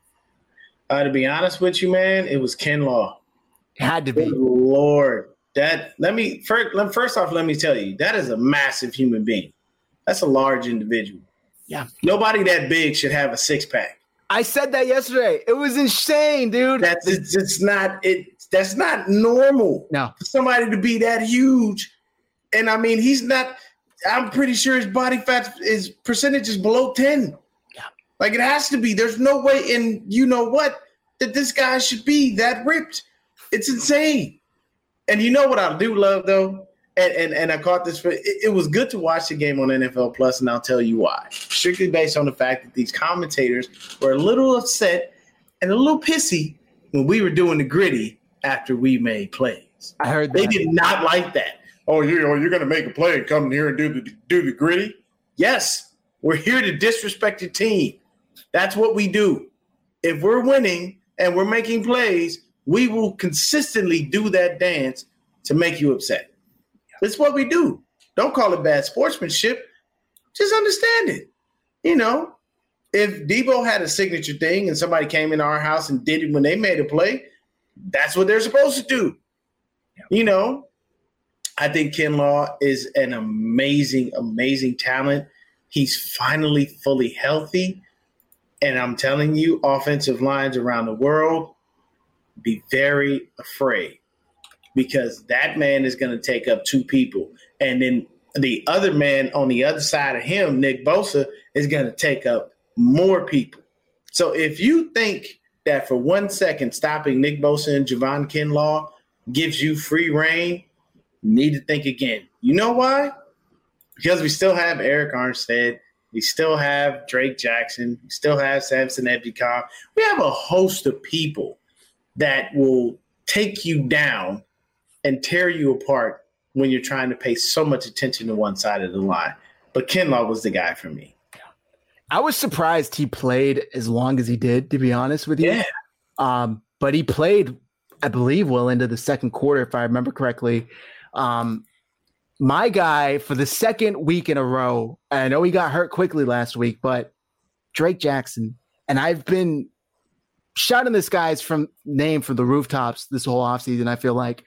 Uh, to be honest with you, man, it was Kinlaw. Had to be. Good Lord, that let me first. Let, first off, let me tell you that is a massive human being. That's a large individual. Yeah. Nobody that big should have a six pack. I said that yesterday. It was insane, dude. That's it's, it's not it. That's not normal. No, for somebody to be that huge, and I mean, he's not. I'm pretty sure his body fat is percentage is below ten. Yeah, like it has to be. There's no way, and you know what, that this guy should be that ripped. It's insane. And you know what I do love though and, and, and I caught this. For, it, it, was good to watch the game on NFL Plus, and I'll tell you why. Strictly based on the fact that these commentators were a little upset and a little pissy when we were doing the gritty after we made plays. I heard that. they did not like that. Oh, you oh, you're going to make a play and come here and do the do the gritty? Yes, we're here to disrespect your team. That's what we do. If we're winning and we're making plays, we will consistently do that dance to make you upset. It's what we do. Don't call it bad sportsmanship. Just understand it. You know, if Debo had a signature thing and somebody came in our house and did it when they made a play, that's what they're supposed to do. You know, I think Kinlaw is an amazing, amazing talent. He's finally fully healthy. And I'm telling you, offensive lines around the world be very afraid because that man is going to take up two people. And then the other man on the other side of him, Nick Bosa, is going to take up more people. So if you think that for one second stopping Nick Bosa and Javon Kinlaw gives you free reign, you need to think again. You know why? Because we still have Arik Armstead. We still have Drake Jackson. We still have Samson Ebukam. We have a host of people that will take you down and tear you apart when you're trying to pay so much attention to one side of the line. But Kinlaw was the guy for me. I was surprised he played as long as he did, to be honest with you. Yeah. Um, but he played, I believe, well into the second quarter, if I remember correctly. Um, my guy for the second week in a row, I know he got hurt quickly last week, but Drake Jackson, and I've been shouting this guy's from name from the rooftops this whole offseason, I feel like.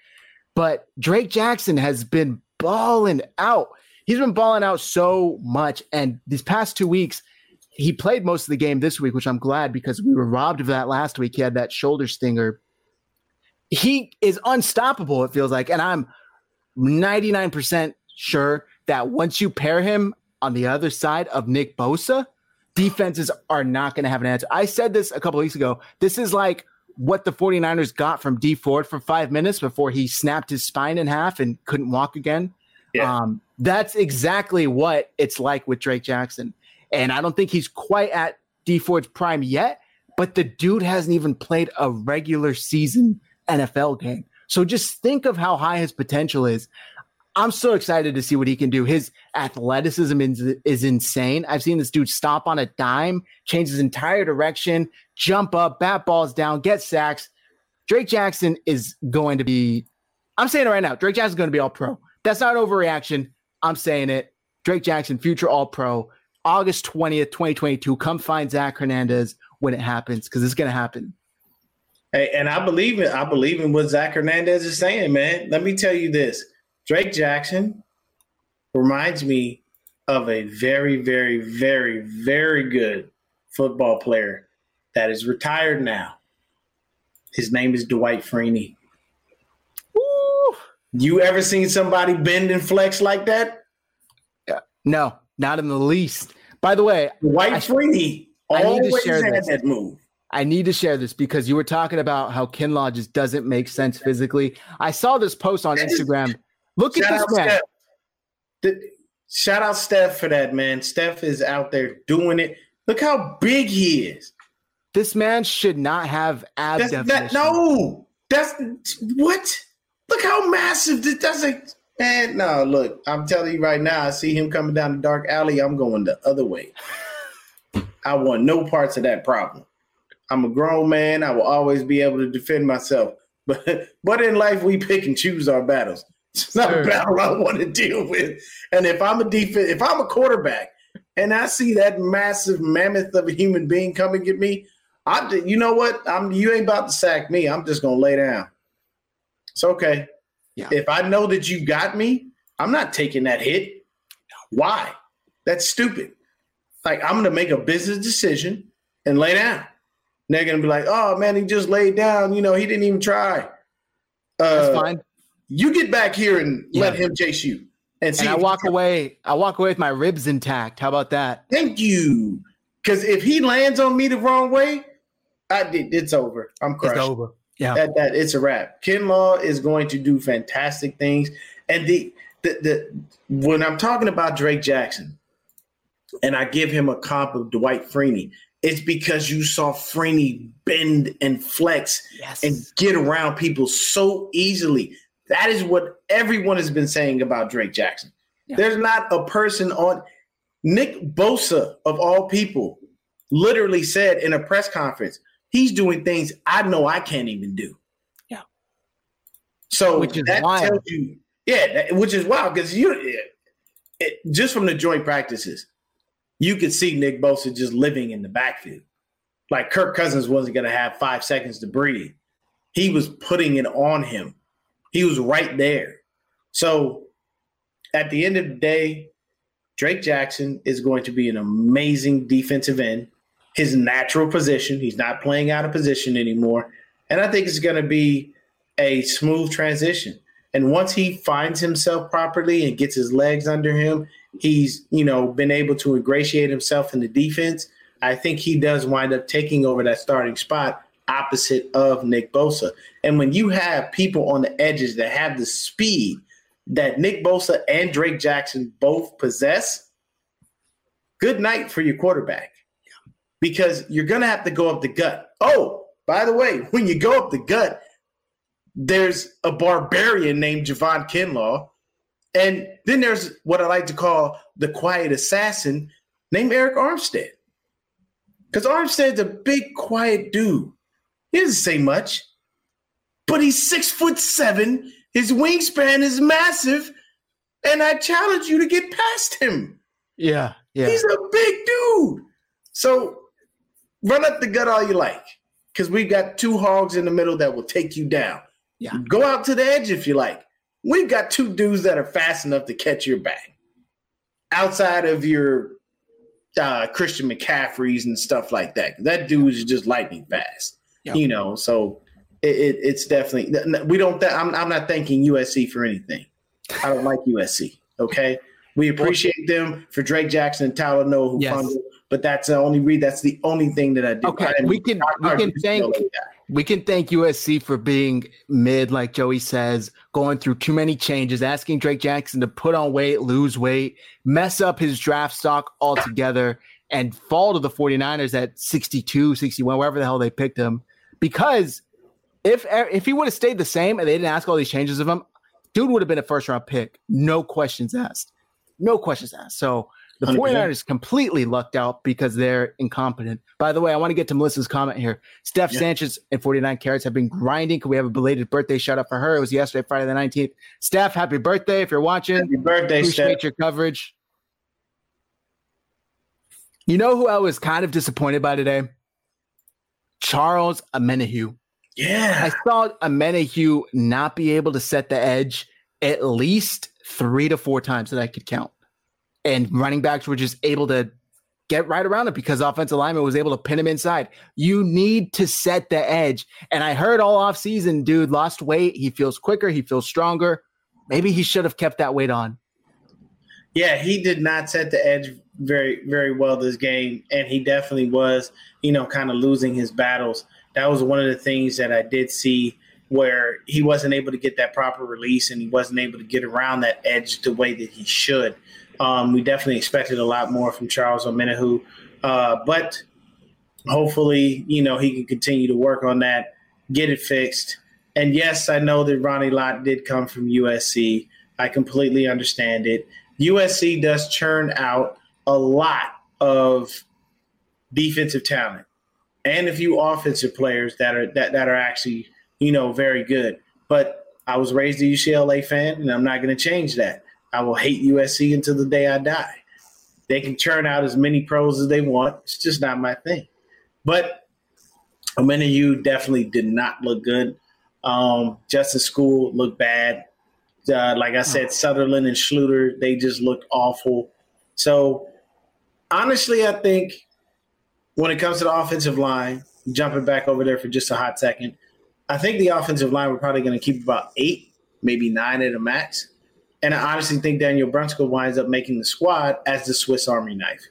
But Drake Jackson has been balling out. He's been balling out so much. And these past two weeks, he played most of the game this week, which I'm glad because we were robbed of that last week. He had that shoulder stinger. He is unstoppable, it feels like. And I'm 99% sure that once you pair him on the other side of Nick Bosa, defenses are not going to have an answer. I said this a couple weeks ago. This is like what the 49ers got from Dee Ford for five minutes before he snapped his spine in half and couldn't walk again. Yeah. Um, that's exactly what it's like with Drake Jackson. And I don't think he's quite at Dee Ford's prime yet, but the dude hasn't even played a regular season NFL game. So just think of how high his potential is. I'm so excited to see what he can do. His athleticism is, is insane. I've seen this dude stop on a dime, change his entire direction, jump up, bat balls down, get sacks. Drake Jackson is going to be, I'm saying it right now, Drake Jackson is going to be all pro. That's not overreaction. I'm saying it. Drake Jackson, future all pro. August 20th, 2022. Come find Zach Hernandez when it happens because it's going to happen. Hey, and I believe in I believe in what Zach Hernandez is saying, man. Let me tell you this. Drake Jackson reminds me of a very, very, very, very good football player that is retired now. His name is Dwight Freeney. Woo. You ever seen somebody bend and flex like that? Yeah. No, not in the least. By the way, Dwight I, Freeney I always had this. that move. I need to share this because you were talking about how Kinlaw just doesn't make sense physically. I saw this post on Instagram. Look at this man. The, shout out Steph for that, man. Steph is out there doing it. Look how big he is. This man should not have ab that's, definition. That, no, that's what. Look how massive this doesn't. Man, no, look, I'm telling you right now, I see him coming down the dark alley. I'm going the other way. I want no parts of that problem. I'm a grown man. I will always be able to defend myself. But but in life, we pick and choose our battles. It's not sure. a battle I want to deal with. And if I'm a defense, if I'm a quarterback, and I see that massive mammoth of a human being coming at me, I, you know what? I'm you ain't about to sack me. I'm just gonna lay down. It's okay. Yeah. If I know that you got me, I'm not taking that hit. Why? That's stupid. Like I'm gonna make a business decision and lay down. And they're gonna be like, "Oh man, he just laid down. You know, he didn't even try." Uh, That's fine. You get back here and yeah. let him chase you. And, see and I walk away. I walk away with my ribs intact. How about that? Thank you. Because if he lands on me the wrong way, I did. It's over. I'm crushed. It's over. Yeah. That that it's a wrap. Kinlaw is going to do fantastic things. And the the the when I'm talking about Drake Jackson, and I give him a comp of Dwight Freeney, it's because you saw Freeney bend and flex yes. and get around people so easily. That is what everyone has been saying about Drake Jackson. Yeah. There's not a person on Nick Bosa of all people literally said in a press conference, he's doing things I know I can't even do. Yeah. So which is that wild. tells you, yeah, that, which is wild because you it, it, just from the joint practices, you could see Nick Bosa just living in the backfield. Like Kirk Cousins wasn't going to have five seconds to breathe. He was putting it on him. He was right there. So at the end of the day, Drake Jackson is going to be an amazing defensive end. His natural position. He's not playing out of position anymore. And I think it's going to be a smooth transition. And once he finds himself properly and gets his legs under him, he's, you know, been able to ingratiate himself in the defense. I think he does wind up taking over that starting spot opposite of Nick Bosa. And when you have people on the edges that have the speed that Nick Bosa and Drake Jackson both possess, good night for your quarterback. Because you're going to have to go up the gut. Oh, by the way, when you go up the gut, there's a barbarian named Javon Kinlaw. And then there's what I like to call the quiet assassin named Arik Armstead. Because Armstead's a big, quiet dude. He doesn't say much, but he's six foot seven. His wingspan is massive, and I challenge you to get past him. Yeah, yeah. He's a big dude. So run up the gut all you like, because we've got two hogs in the middle that will take you down. Yeah. Go out to the edge if you like. We've got two dudes that are fast enough to catch your back. Outside of your uh, Christian McCaffreys and stuff like that. That dude is just lightning fast. You know, so it, it, it's definitely we don't. Th- I'm I'm not thanking USC for anything. I don't like USC. Okay, we appreciate them for Drake Jackson and Talanoa who yes. funded, but that's the only read. That's the only thing that I do. Okay, we can we can thank like we can thank USC for being mid, like Joey says, going through too many changes, asking Drake Jackson to put on weight, lose weight, mess up his draft stock altogether, and fall to the 49ers at 62, 61, wherever the hell they picked him. Because if if he would have stayed the same and they didn't ask all these changes of him, dude would have been a first round pick. No questions asked. No questions asked. So the 49ers completely lucked out because they're incompetent. By the way, I want to get to Melissa's comment here. Steph yeah. Sanchez and 49 carats have been grinding. Can we have a belated birthday shout out for her? It was yesterday, Friday the 19th. Steph, happy birthday if you're watching. Happy birthday, Appreciate Steph. your coverage. You know who I was kind of disappointed by today? Charles Omenihu. Yeah. I saw Omenihu not be able to set the edge at least three to four times that I could count and running backs were just able to get right around it because offensive lineman was able to pin him inside. You need to set the edge. And I heard all offseason, dude lost weight. He feels quicker. He feels stronger. Maybe he should have kept that weight on. Yeah, he did not set the edge very, very well this game. And he definitely was, you know, kind of losing his battles. That was one of the things that I did see where he wasn't able to get that proper release and he wasn't able to get around that edge the way that he should. Um, we definitely expected a lot more from Charles Omenihu, uh, but hopefully, you know, he can continue to work on that, get it fixed. And yes, I know that Ronnie Lott did come from USC. I completely understand it. USC does churn out a lot of defensive talent and a few offensive players that are that, that are actually, you know, very good. But I was raised a UCLA fan, and I'm not going to change that. I will hate USC until the day I die. They can churn out as many pros as they want. It's just not my thing. But many of you definitely did not look good. Um, Justin Skule looked bad. Uh, like I said, Sutherland and Schlueter, they just looked awful. So honestly, I think when it comes to the offensive line, jumping back over there for just a hot second, I think the offensive line we're probably going to keep about eight, maybe nine at a max. And I honestly think Daniel Brunskill winds up making the squad as the Swiss Army knife.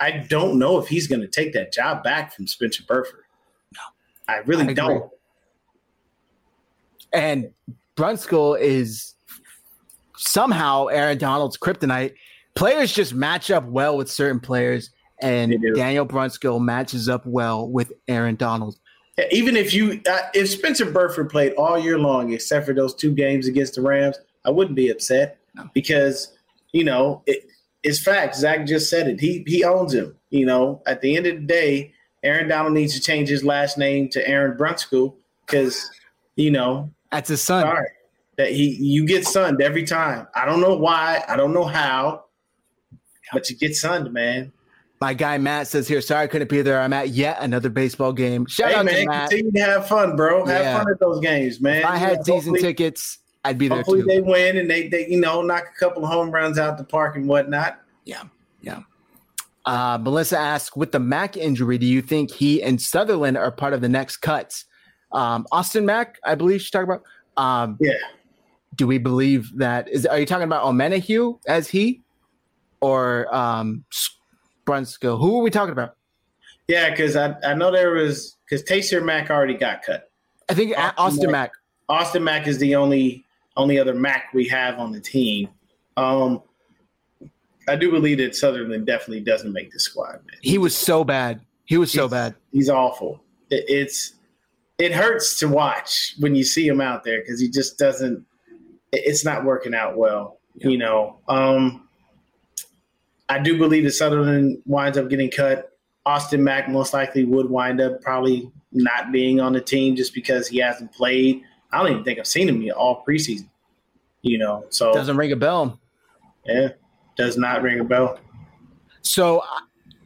I don't know if he's going to take that job back from Spencer Burford. No, I really I don't. And Brunskill is somehow Aaron Donald's kryptonite. Players just match up well with certain players, and Daniel Brunskill matches up well with Aaron Donald. Even if you, uh, if Spencer Burford played all year long, except for those two games against the Rams, I wouldn't be upset because you know it, it's fact. Zach just said it. He he owns him. You know, at the end of the day, Aaron Donald needs to change his last name to Aaron Brunskill because you know that's his son. Sorry, that he you get sunned every time. I don't know why. I don't know how, but you get sunned, man. My guy Matt says here, sorry I couldn't be there. I'm at yet another baseball game. Shout hey, out man, to Matt. Continue to have fun, bro. Have yeah. fun at those games, man. If I had yeah, season tickets, I'd be there Hopefully too. they win and they, they, you know, knock a couple of home runs out the park and whatnot. Yeah, yeah. Uh, Melissa asks, with the Mack injury, do you think he and Sutherland are part of the next cuts? Um, Austin Mack, I believe she's talking about. Um, Yeah. do we believe that is? Are you talking about Omenihu as he, or um, Brunskill? Who are we talking about? Yeah, because I, I know there was because Taysir Mack already got cut. I think Austin Austin. Mack. Austin Mack is the only only other Mac we have on the team. Um, I do believe that Sutherland definitely doesn't make the squad. Man. He was so bad. He was so He's- bad. He's awful. It, it's it hurts to watch when you see him out there because he just doesn't. It's not working out well. You know. Um, I do believe that Sutherland winds up getting cut. Austin Mack most likely would wind up probably not being on the team just because he hasn't played. I don't even think I've seen him in all preseason. You know, so Doesn't ring a bell. yeah, does not ring a bell. So I-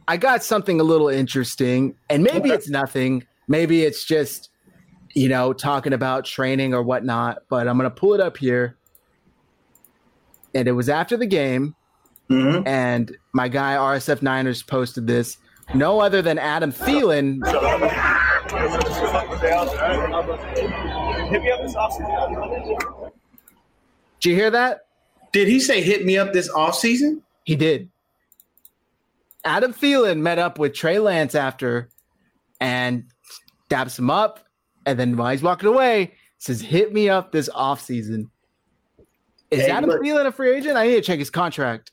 I got something a little interesting, and maybe Okay. it's nothing. Maybe it's just, you know, talking about training or whatnot. But I'm gonna pull it up here, and it was after the game, hmm and my guy RSF Niners posted this. No other than Adam Thielen. Did you hear that? Did he say hit me up this offseason? He did. Adam Thielen met up with Trey Lance after and dabs him up. And then while he's walking away, says, Hit me up this offseason. Is Hey, Adam look. Thielen a free agent? I need to check his contract.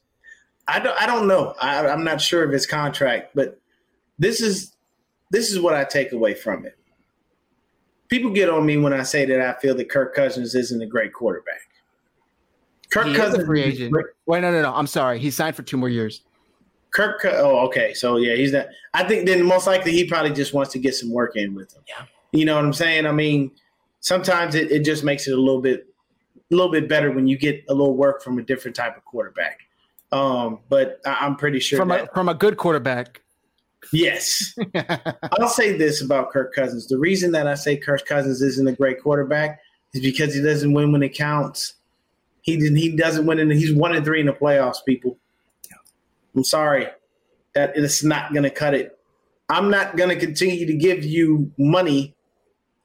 I don't, I don't know. I, I'm not sure of his contract, but this is this is what I take away from it. People get on me when I say that I feel that Kirk Cousins isn't a great quarterback. Kirk He is Cousins a free agent. great- Wait, no, no, no. I'm sorry. He signed for two more years. Kirk. Oh, okay. So yeah, he's not. I think then most likely he probably just wants to get some work in with him. Yeah. You know what I'm saying? I mean, sometimes it, it just makes it a little bit, a little bit better when you get a little work from a different type of quarterback. Um, but I, I'm pretty sure From a from a good quarterback. Yes. I'll say this about Kirk Cousins. The reason that I say Kirk Cousins isn't a great quarterback is because he doesn't win when it counts. He didn't, he doesn't win in he's one and three in the playoffs, people. I'm sorry. That it's not gonna cut it. I'm not gonna continue to give you money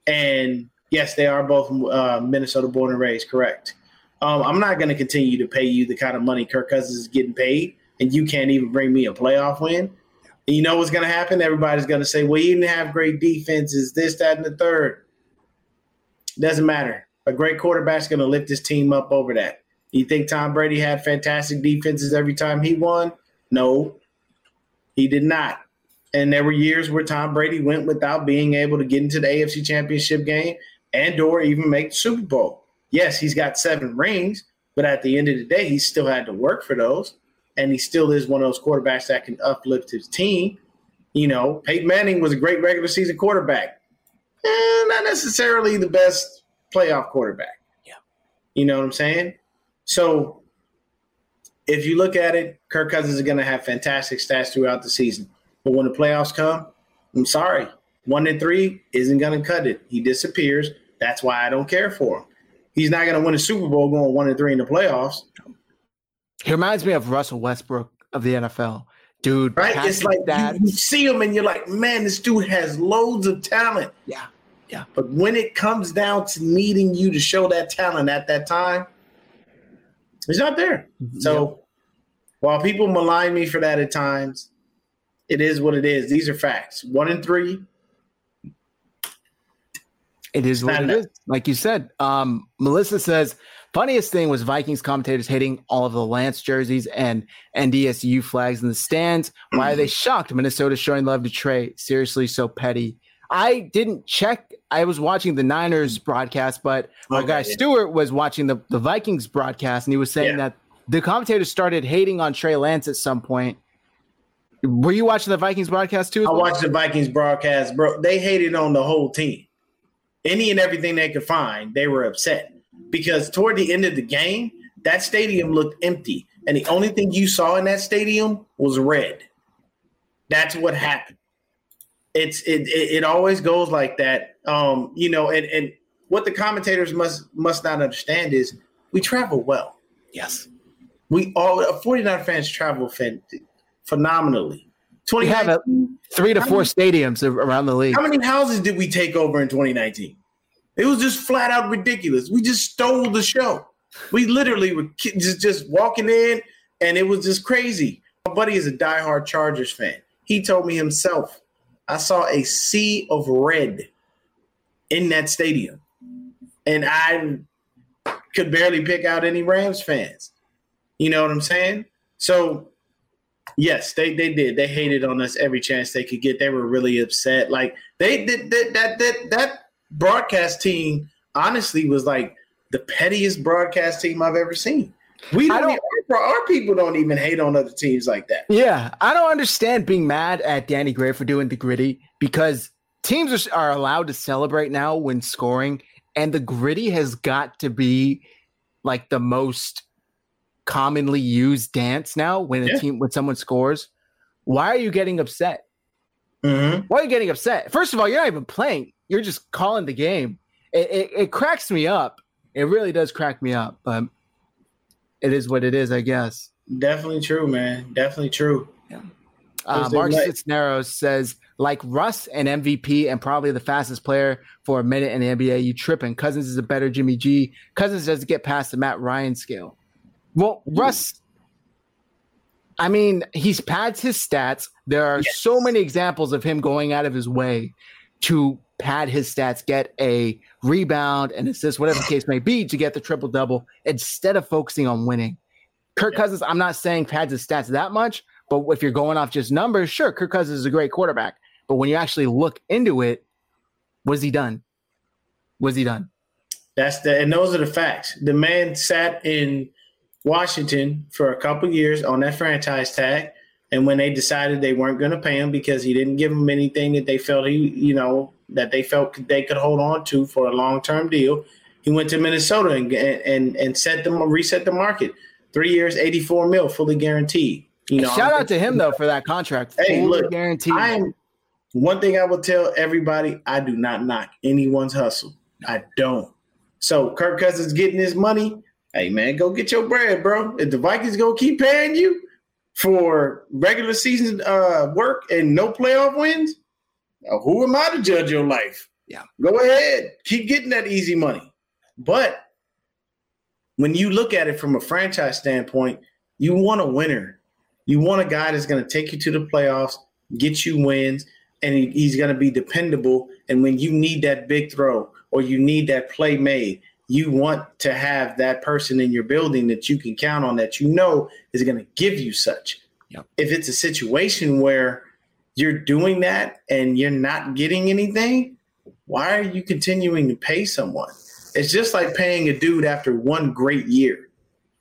and yes, they are both uh, Minnesota born and raised, correct. Um, I'm not going to continue to pay you the kind of money Kirk Cousins is getting paid, and you can't even bring me a playoff win. You know what's going to happen? Everybody's going to say, well, you didn't have great defenses, this, that, and the third. Doesn't matter. A great quarterback's going to lift his team up over that. You think Tom Brady had fantastic defenses every time he won? No, he did not. And there were years where Tom Brady went without being able to get into the AFC Championship game and or even make the Super Bowl. Yes, he's got seven rings, but at the end of the day, he still had to work for those. And he still is one of those quarterbacks that can uplift his team. You know, Peyton Manning was a great regular season quarterback. Eh, not necessarily the best playoff quarterback. Yeah. You know what I'm saying? So if you look at it, Kirk Cousins is going to have fantastic stats throughout the season. But when the playoffs come, I'm sorry. One and three isn't going to cut it. He disappears. That's why I don't care for him. He's not going to win a Super Bowl going one and three in the playoffs, He reminds me of Russell Westbrook of the NFL. Dude, right? It's like that. you, you see him and you're like, man, this dude has loads of talent. yeah. Yeah. But when it comes down to needing you to show that talent at that time, he's not there. So while people malign me for that at times, it is what it is. These are facts. One and three. It is what it is. Like you said, um, Melissa says, funniest thing was Vikings commentators hitting all of the Lance jerseys and NDSU flags in the stands. Why are they shocked? Minnesota showing love to Trey. Seriously, so petty. I didn't check. I was watching the Niners broadcast, but my Okay, guy yeah. Stewart was watching the, the Vikings broadcast, and he was saying Yeah. that the commentators started hating on Trey Lance at some point. Were you watching the Vikings broadcast too? I watched the Vikings broadcast, bro. They hated on the whole team. Any and everything they could find, they were upset because toward the end of the game, that stadium looked empty, and the only thing you saw in that stadium was red. That's what happened. It's it it, it always goes like that. Um, you know, and and what the commentators must must not understand is we travel well. Yes. We all 49 fans travel phen- phenomenally. 20 have a, three to four stadiums around the league. How many houses did we take over in 2019? It was just flat out ridiculous. We just stole the show. We literally were just, just walking in, and it was just crazy. My buddy is a diehard Chargers fan. He told me himself, I saw a sea of red in that stadium, and I could barely pick out any Rams fans. You know what I'm saying? So, yes, they they did. They hated on us every chance they could get. They were really upset. Like they did that that that that broadcast team honestly was like the pettiest broadcast team I've ever seen. We don't, don't even, our, people don't even hate on other teams like that. Yeah, I don't understand being mad at Danny Gray for doing the gritty because teams are, are allowed to celebrate now when scoring, and the gritty has got to be like the most commonly used dance now when a yeah. team when someone scores. Why are you getting upset? Mm-hmm. Why are you getting upset? First of all, you're not even playing. You're just calling the game. It, it, it cracks me up. It really does crack me up, but it is what it is, I guess. Definitely true, man. Definitely true. Yeah. Uh, Mark Cisneros says, like Russ and MVP and probably the fastest player for a minute in the NBA, you tripping. Cousins is a better Jimmy G. Cousins doesn't get past the Matt Ryan scale. Well, Russ, I mean, he's pads his stats. There are yes. so many examples of him going out of his way to pad his stats, get a rebound, and assist, whatever the case may be, to get the triple double instead of focusing on winning. Kirk yeah. Cousins, I'm not saying pads his stats that much, but if you're going off just numbers, sure, Kirk Cousins is a great quarterback. But when you actually look into it, was he done? Was he done? That's the and those are the facts. The man sat in Washington for a couple years on that franchise tag. And when they decided they weren't going to pay him because he didn't give them anything that they felt he, you know, that they felt they could hold on to for a long term deal, he went to Minnesota and and and set them reset the market. Three years, eighty four mil, fully guaranteed. You know, shout out to him though for that contract. Hey, fully look, guaranteed. I am one thing I will tell everybody: I do not knock anyone's hustle. I don't. So Kirk Cousins getting his money. Hey man, go get your bread, bro. If the Vikings gonna keep paying you for regular season uh, work and no playoff wins, who am I to judge your life? Yeah, go ahead, keep getting that easy money. But when you look at it from a franchise standpoint, you want a winner. You want a guy that's going to take you to the playoffs, get you wins, and he's going to be dependable. And when you need that big throw or you need that play made, you want to have that person in your building that you can count on that you know is going to give you such. Yep. If it's a situation where you're doing that and you're not getting anything, why are you continuing to pay someone? It's just like paying a dude after one great year.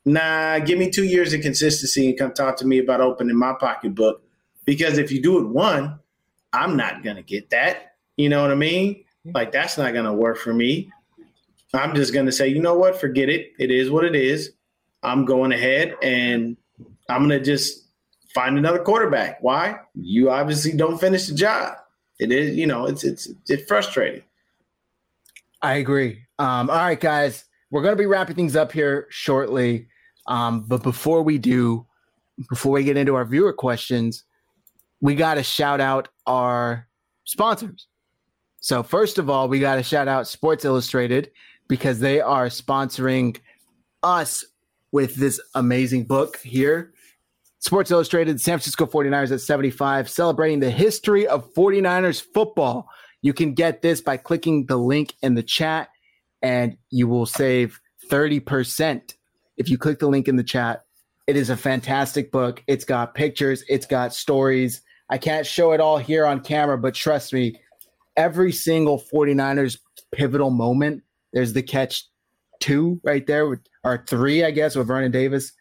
Nah, give me two years of consistency and come talk to me about opening my pocketbook. Because if you do it one, I'm not going to get that. You know what I mean? Like, that's not going to work for me. I'm just going to say, you know what? Forget it. It is what it is. I'm going ahead and I'm going to just find another quarterback. Why? You obviously don't finish the job. It is, you know, it's it's it's frustrating. I agree. Um, all right, guys, we're going to be wrapping things up here shortly. Um, but before we do, before we get into our viewer questions, we got to shout out our sponsors. So first of all, we got to shout out Sports Illustrated because they are sponsoring us with this amazing book here. Sports Illustrated, San Francisco 49ers at 75, celebrating the history of 49ers football. You can get this by clicking the link in the chat and you will save 30% if you click the link in the chat. It is a fantastic book. It's got pictures, it's got stories. I can't show it all here on camera, but trust me, every single 49ers pivotal moment there's the catch two right there, or three, I guess, with Vernon Davis.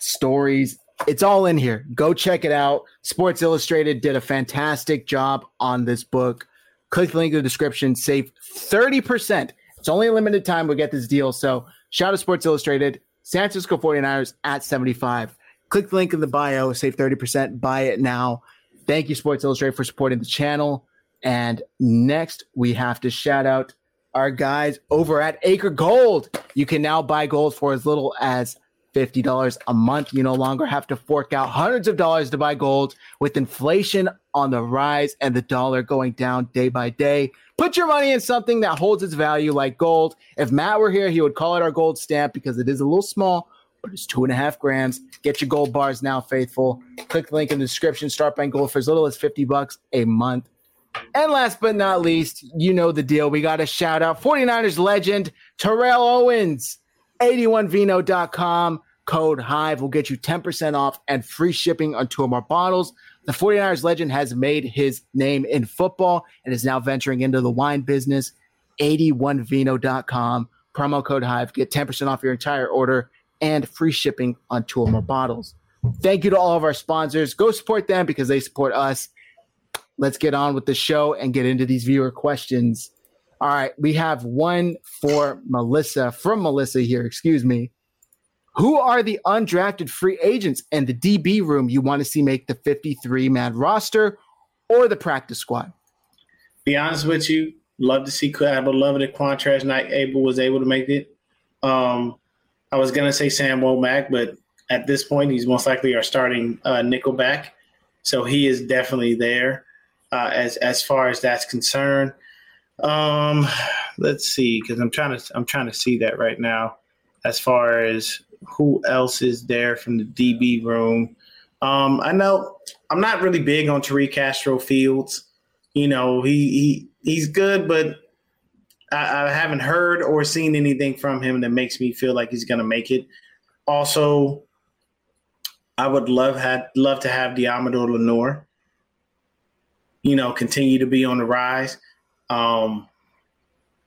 Stories. It's all in here. Go check it out. Sports Illustrated did a fantastic job on this book. Click the link in the description. Save 30%. It's only a limited time we'll get this deal. So shout out to Sports Illustrated. San Francisco 49ers at 75. Click the link in the bio. Save 30%. Buy it now. Thank you, Sports Illustrated, for supporting the channel. And next, we have to shout out our guys over at Acre Gold. You can now buy gold for as little as $50 a month. You no longer have to fork out hundreds of dollars to buy gold with inflation on the rise and the dollar going down day by day. Put your money in something that holds its value like gold. If Matt were here, he would call it our gold stamp because it is a little small, but it's two and a half grams. Get your gold bars now, faithful. Click the link in the description. Start buying gold for as little as 50 bucks a month. And last but not least, you know the deal. We got a shout out 49ers legend Terrell Owens, 81vino.com. Code HIVE will get you 10% off and free shipping on two or more bottles. The 49ers legend has made his name in football and is now venturing into the wine business. 81vino.com. Promo code HIVE. Get 10% off your entire order and free shipping on two or more bottles. Thank you to all of our sponsors. Go support them because they support us let's get on with the show and get into these viewer questions. All right, we have one for Melissa from Melissa here, excuse me. Who are the undrafted free agents and the DB room you want to see make the 53 man roster or the practice squad? Be honest with you, love to see I would love it if Qwuantrezz Knight Abel was able to make it. Um, I was gonna say Sam Womack, but at this point he's most likely our starting uh, nickelback. So he is definitely there uh, as as far as that's concerned. Um, let's see, because I'm trying to I'm trying to see that right now. As far as who else is there from the DB room, um, I know I'm not really big on Tariq Castro Fields. You know, he he he's good, but I, I haven't heard or seen anything from him that makes me feel like he's to make it. Also, I would love had love to have Deommodore Lenoir you know, continue to be on the rise. Um,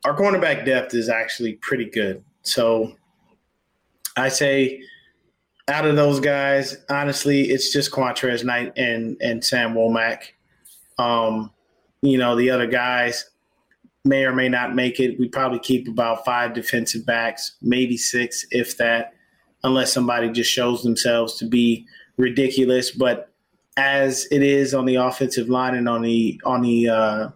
our cornerback depth is actually pretty good. So I say out of those guys, honestly, it's just Qwuantrezz Knight and and Sam Womack. Um, you know, the other guys may or may not make it. We probably keep about five defensive backs, maybe six, if that, unless somebody just shows themselves to be ridiculous. But as it is on the offensive line and on the on the uh,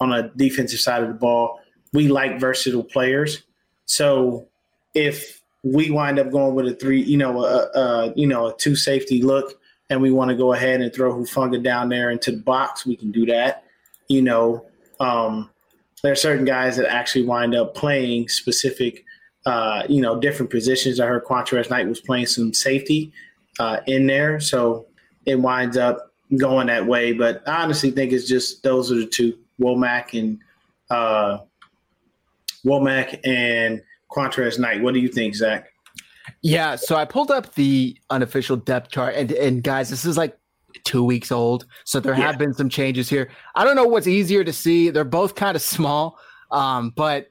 on a defensive side of the ball. We like versatile players. So if we wind up going with a three, you know, a, a you know a two safety look, and we want to go ahead and throw Hufanga down there into the box, we can do that. You know, um, there are certain guys that actually wind up playing specific, uh, you know, different positions. I heard Qwuantrezz Knight was playing some safety uh, in there, so it winds up going that way. But I honestly think it's just those are the two Womack and uh, Womack and Qwuantrezz Knight. What do you think, Zach? Yeah, so I pulled up the unofficial depth chart, and and guys, this is like two weeks old, so there yeah. have been some changes here. I don't know what's easier to see. They're both kind of small, um, but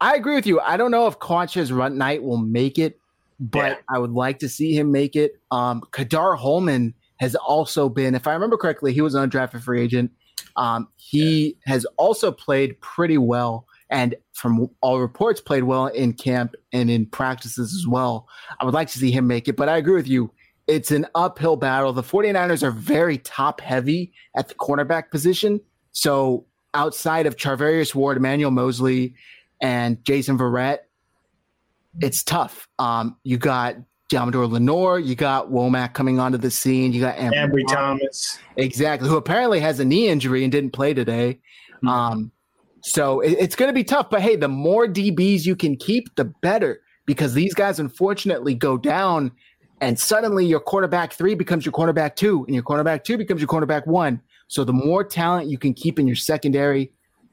I agree with you. I don't know if Qwuantrezz Knight will make it, but yeah. I would like to see him make it. Um, Ka'dar Hollman has also been, if I remember correctly, he was an undrafted free agent. Um, he yeah. has also played pretty well, and from all reports, played well in camp and in practices as well. I would like to see him make it, but I agree with you. It's an uphill battle. The 49ers are very top heavy at the cornerback position. So outside of Charvarius Ward, Emmanuel Moseley, and Jason Verrett, it's tough. Um, you got Deommodore Lenoir, you got Womack coming onto the scene, you got Ambry, Thomas. Exactly, who apparently has a knee injury and didn't play today. Mm-hmm. Um, so it, it's going to be tough. But hey, the more DBs you can keep, the better because these guys unfortunately go down and suddenly your quarterback three becomes your quarterback two, and your quarterback two becomes your quarterback one. So the more talent you can keep in your secondary,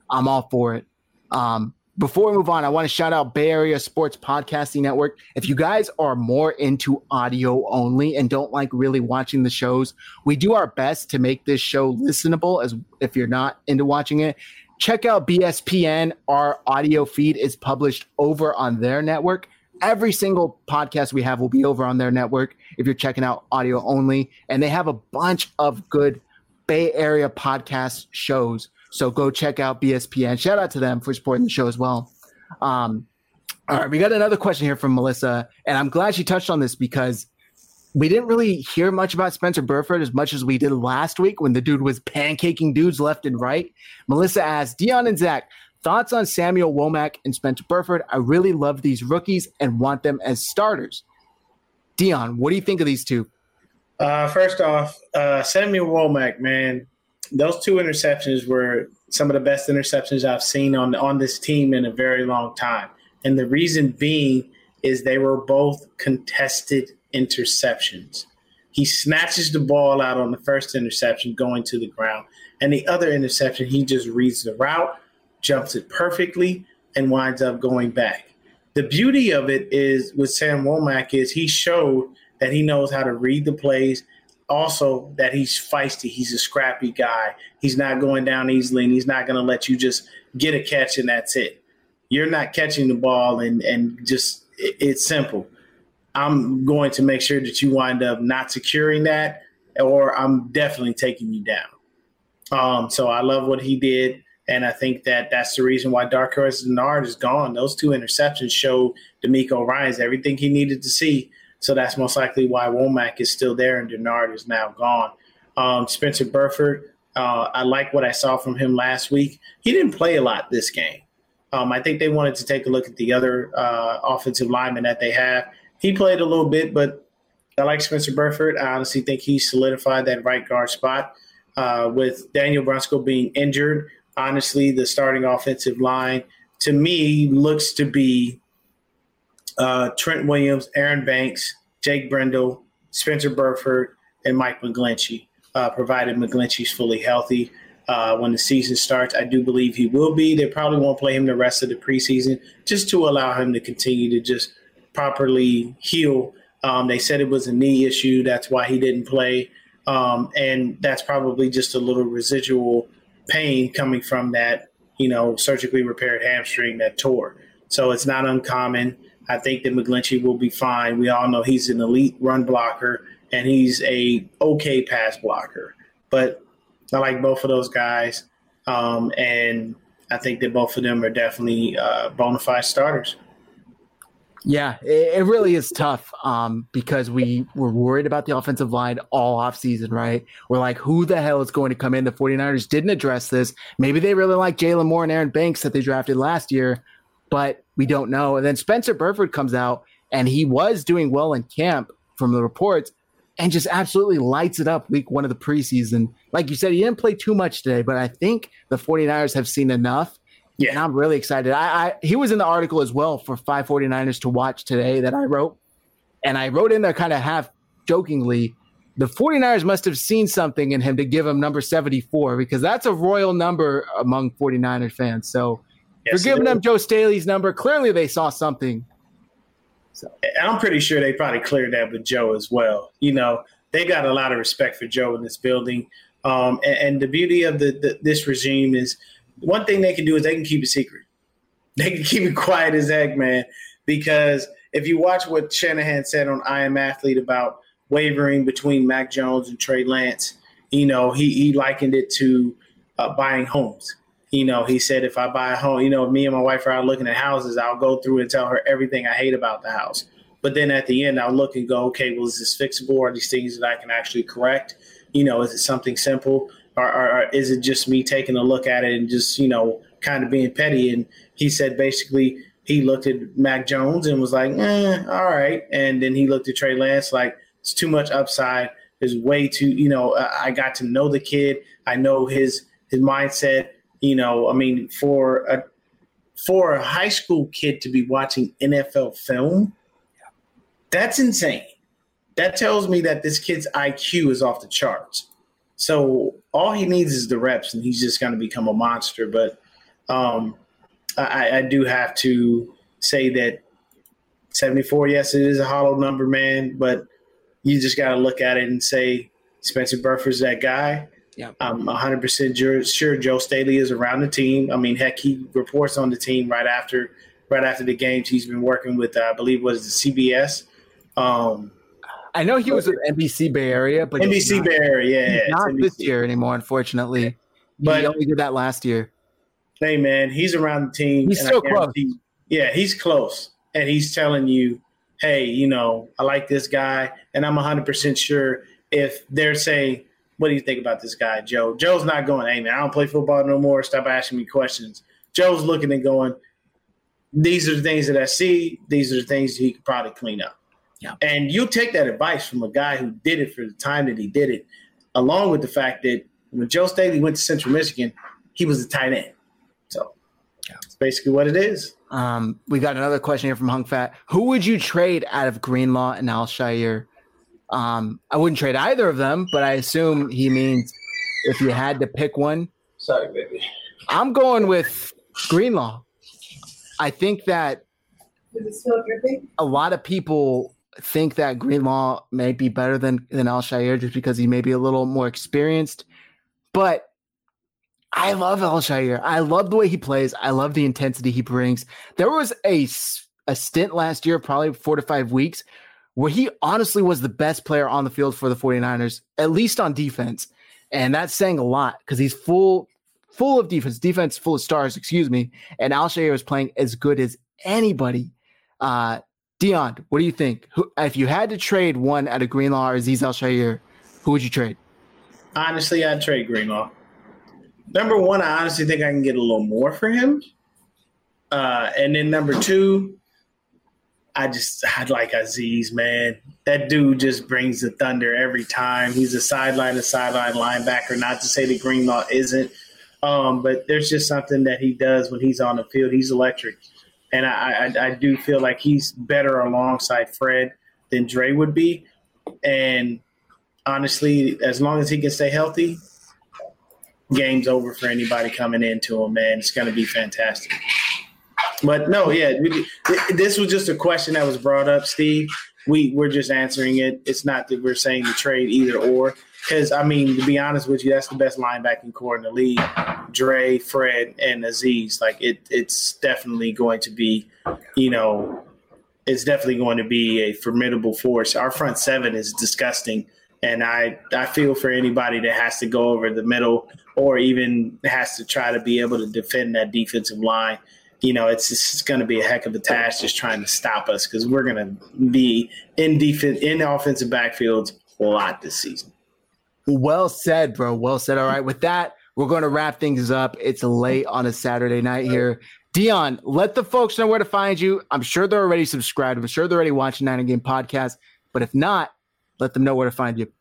I'm all for it. Um, before we move on, I want to shout out Bay Area Sports Podcasting Network. If you guys are more into audio only and don't like really watching the shows, we do our best to make this show listenable as if you're not into watching it. Check out BSPN. Our audio feed is published over on their network. Every single podcast we have will be over on their network if you're checking out audio only. And they have a bunch of good Bay Area podcast shows so go check out BSPN. Shout out to them for supporting the show as well. Um, all right, we got another question here from Melissa, and I'm glad she touched on this because we didn't really hear much about Spencer Burford as much as we did last week when the dude was pancaking dudes left and right. Melissa asked Dion and Zach, thoughts on Samuel Womack and Spencer Burford? I really love these rookies and want them as starters. Dion, what do you think of these two? Uh, first off, uh, Samuel Womack, man, those two interceptions were some of the best interceptions I've seen on on this team in a very long time. And the reason being is they were both contested interceptions. He snatches the ball out on the first interception going to the ground, and the other interception he just reads the route, jumps it perfectly, and winds up going back. The beauty of it is with Sam Womack is he showed that he knows how to read the plays also that he's feisty. He's a scrappy guy. He's not going down easily, and he's not going to let you just get a catch and that's it. You're not catching the ball, and and just it, it's simple. I'm going to make sure that you wind up not securing that, or I'm definitely taking you down. Um, so I love what he did, and I think that that's the reason why Dark Horse Denard is gone. Those two interceptions show DeMeco Ryans everything he needed to see so that's most likely why Womack is still there and Denard is now gone. Um, Spencer Burford, uh, I like what I saw from him last week. He didn't play a lot this game. Um, I think they wanted to take a look at the other uh, offensive lineman that they have. He played a little bit, but I like Spencer Burford. I honestly think he solidified that right guard spot. Uh, with Daniel Brunskill being injured, honestly, the starting offensive line to me looks to be uh, Trent Williams, Aaron Banks, Jake Brendel, Spencer Burford, and Mike McGlinchey, uh, provided McGlinchey's fully healthy. Uh, when the season starts, I do believe he will be. They probably won't play him the rest of the preseason just to allow him to continue to just properly heal. Um, they said it was a knee issue. That's why he didn't play. Um, and that's probably just a little residual pain coming from that, you know, surgically repaired hamstring that tore. So it's not uncommon. I think that McGlinchey will be fine. We all know he's an elite run blocker and he's a okay pass blocker. But I like both of those guys, um, and I think that both of them are definitely uh, bona fide starters. Yeah, it, it really is tough um, because we were worried about the offensive line all offseason, right? We're like, who the hell is going to come in? The 49ers didn't address this. Maybe they really like Jaylon Moore and Aaron Banks that they drafted last year but we don't know. And then Spencer Burford comes out and he was doing well in camp from the reports and just absolutely lights it up week one of the preseason. Like you said, he didn't play too much today, but I think the 49ers have seen enough. Yeah. And I'm really excited. I, I he was in the article as well for 549ers to watch today that I wrote. And I wrote in there kind of half jokingly, the 49ers must have seen something in him to give him number 74 because that's a royal number among 49ers fans. So Yes, You're giving them Joe Staley's number. Clearly, they saw something. So I'm pretty sure they probably cleared that with Joe as well. You know, they got a lot of respect for Joe in this building. Um, and, and, the beauty of the, the, this regime is one thing they can do is they can keep it secret. They can keep it quiet as heck, man. Because if you watch what Shanahan said on I Am Athlete about wavering between Mac Jones and Trey Lance, you know, he, he likened it to uh, buying homes you know, he said if I buy a home, you know, me and my wife are out looking at houses, I'll go through and tell her everything I hate about the house. But then at the end, I'll look and go, okay, well, is this fixable? Are these things that I can actually correct? You know, is it something simple? Or, or, or is it just me taking a look at it and just, you know, kind of being petty? And he said basically he looked at Mac Jones and was like, eh, all right. And then he looked at Trey Lance like, it's too much upside. There's way too, you know, I got to know the kid. I know his his mindset you know, I mean, for a for a high school kid to be watching NFL film, that's insane. That tells me that this kid's IQ is off the charts. So all he needs is the reps, and he's just going to become a monster. But um, I, I do have to say that 74, yes, it is a hollow number, man, but you just got to look at it and say Spencer Burford's that guy. Yeah. I'm 100% sure Joe Staley is around the team. I mean, heck, he reports on the team right after right after the games. He's been working with, uh, I believe, was the CBS. Um, I know he was with NBC Bay Area, but NBC not, Bay Area, yeah, not this year anymore, unfortunately. But he only did that last year. Hey, man, he's around the team. He's still close. Yeah, he's close, and he's telling you, "Hey, you know, I like this guy," and I'm 100 percent sure if they're saying what do you think about this guy, Joe? Joe's not going, hey, man, I don't play football no more. Stop asking me questions. Joe's looking and going, these are the things that I see. These are the things he could probably clean up. Yeah. And you take that advice from a guy who did it for the time that he did it, along with the fact that when Joe Staley went to Central Michigan, he was a tight end. So yeah. that's basically what it is. Um, we got another question here from Hung Fat. Who would you trade out of Greenlaw and Al-Shaair? Um, I wouldn't trade either of them, but I assume he means if you had to pick one. Sorry, baby. I'm going with Greenlaw. I think that a lot of people think that Greenlaw may be better than than Al-Shaair just because he may be a little more experienced. But I love Al-Shaair. I love the way he plays. I love the intensity he brings. There was a a stint last year, probably four to five weeks, where he honestly was the best player on the field for the 49ers, at least on defense. And that's saying a lot because he's full full of defense, defense full of stars, excuse me. And Al-Shaair was playing as good as anybody. Uh, Dion, what do you think? Who, if you had to trade one out of Greenlaw or Azeez Al-Shaair, who would you trade? Honestly, I'd trade Greenlaw. Number one, I honestly think I can get a little more for him. Uh, and then number two, I just I'd like Azeez, man. That dude just brings the thunder every time. He's a sideline to sideline linebacker. Not to say that Greenlaw isn't, um, but there's just something that he does when he's on the field. He's electric, and I, I, I do feel like he's better alongside Fred than Dre would be. And honestly, as long as he can stay healthy, game's over for anybody coming into him. Man, it's going to be fantastic. But no, yeah, this was just a question that was brought up, Steve. We we're just answering it. It's not that we're saying to trade either or. Because I mean, to be honest with you, that's the best linebacking core in the league. Dre, Fred, and Azeez. Like it, it's definitely going to be, you know, it's definitely going to be a formidable force. Our front seven is disgusting, and I I feel for anybody that has to go over the middle or even has to try to be able to defend that defensive line you know, it's it's going to be a heck of a task just trying to stop us because we're going to be in defense in offensive backfields a lot this season. Well said, bro. Well said. All right, with that, we're going to wrap things up. It's late on a Saturday night here. Dion, let the folks know where to find you. I'm sure they're already subscribed. I'm sure they're already watching Niner Game podcast. But if not, let them know where to find you.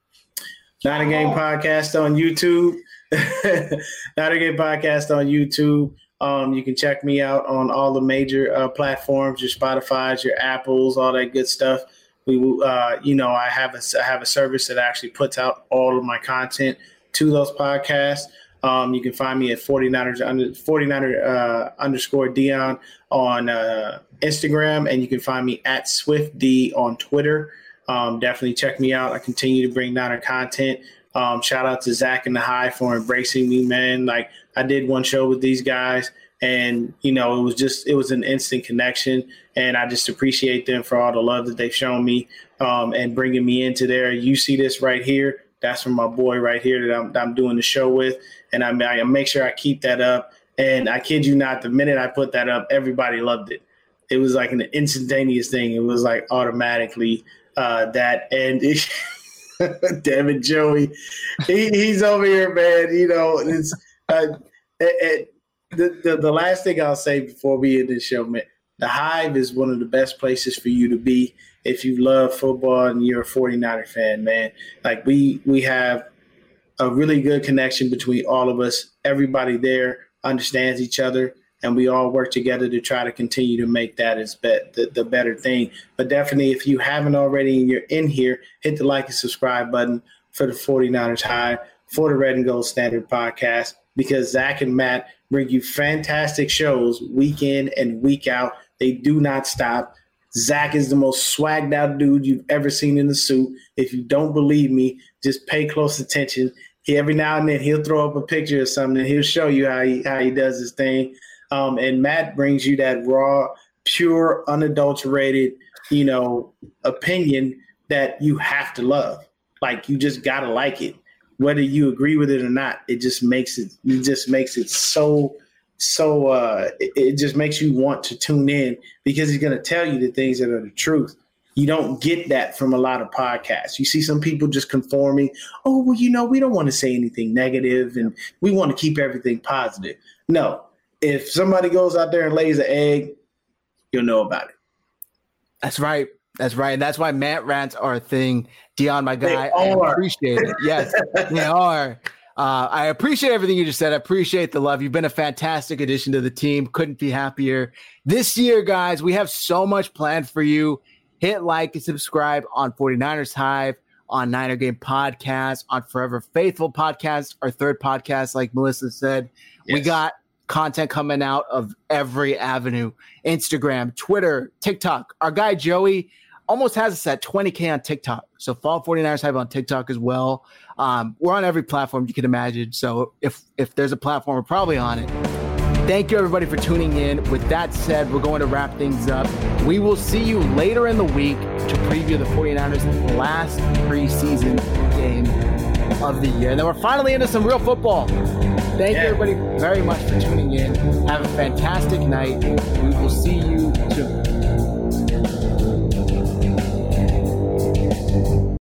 Niner Game podcast on YouTube. Niner Game podcast on YouTube. Um, you can check me out on all the major uh, platforms, your Spotify's, your Apples, all that good stuff. We, uh, you know, I have a I have a service that actually puts out all of my content to those podcasts. Um, you can find me at 49ers under 49er uh, underscore Dion on uh, Instagram, and you can find me at Swift D on Twitter. Um, definitely check me out. I continue to bring Niner content. Um, shout out to Zach and the Hive for embracing me, man. Like I did one show with these guys, and you know it was just it was an instant connection, and I just appreciate them for all the love that they've shown me um, and bringing me into there. You see this right here. That's from my boy right here that I'm, that I'm doing the show with, and I, I make sure I keep that up. And I kid you not, the minute I put that up, everybody loved it. It was like an instantaneous thing. It was like automatically uh, that, and it, damn it, Joey, he, he's over here, man. You know, it's uh, it, the, the, the last thing I'll say before we end this show, man, the Hive is one of the best places for you to be if you love football and you're a 49er fan, man. Like we we have a really good connection between all of us. Everybody there understands each other, and we all work together to try to continue to make that as be- the, the better thing. But definitely, if you haven't already and you're in here, hit the like and subscribe button for the 49ers Hive, for the Red and Gold Standard podcast because Zach and Matt bring you fantastic shows week in and week out. They do not stop. Zach is the most swagged out dude you've ever seen in the suit. If you don't believe me, just pay close attention. He, every now and then he'll throw up a picture of something and he'll show you how he how he does his thing. Um, and Matt brings you that raw, pure, unadulterated, you know, opinion that you have to love. Like you just gotta like it whether you agree with it or not, it just makes it it just makes it so so uh it, it just makes you want to tune in because he's going to tell you the things that are the truth. You don't get that from a lot of podcasts. You see some people just conforming. Oh, well, you know, we don't want to say anything negative and we want to keep everything positive. No, if somebody goes out there and lays an egg, you'll know about it. That's right. That's right. And that's why Matt rants are a thing. Dion, my guy, I appreciate it. Yes, they are. Uh, I appreciate everything you just said. I appreciate the love. You've been a fantastic addition to the team. Couldn't be happier. This year, guys, we have so much planned for you. Hit like and subscribe on 49ers Hive, on Niner Game Podcast, on Forever Faithful Podcast, our third podcast, like Melissa said. Yes. We got content coming out of every avenue Instagram, Twitter, TikTok. Our guy Joey almost has us at 20K on TikTok. So Fall 49ers Hive on TikTok as well. Um, we're on every platform you can imagine. So if if there's a platform, we're probably on it. Thank you everybody for tuning in. With that said, we're going to wrap things up. We will see you later in the week to preview the 49ers last preseason game of the year. And then we're finally into some real football. Thank yeah. you everybody very much for tuning in. Have a fantastic night. We will see you soon.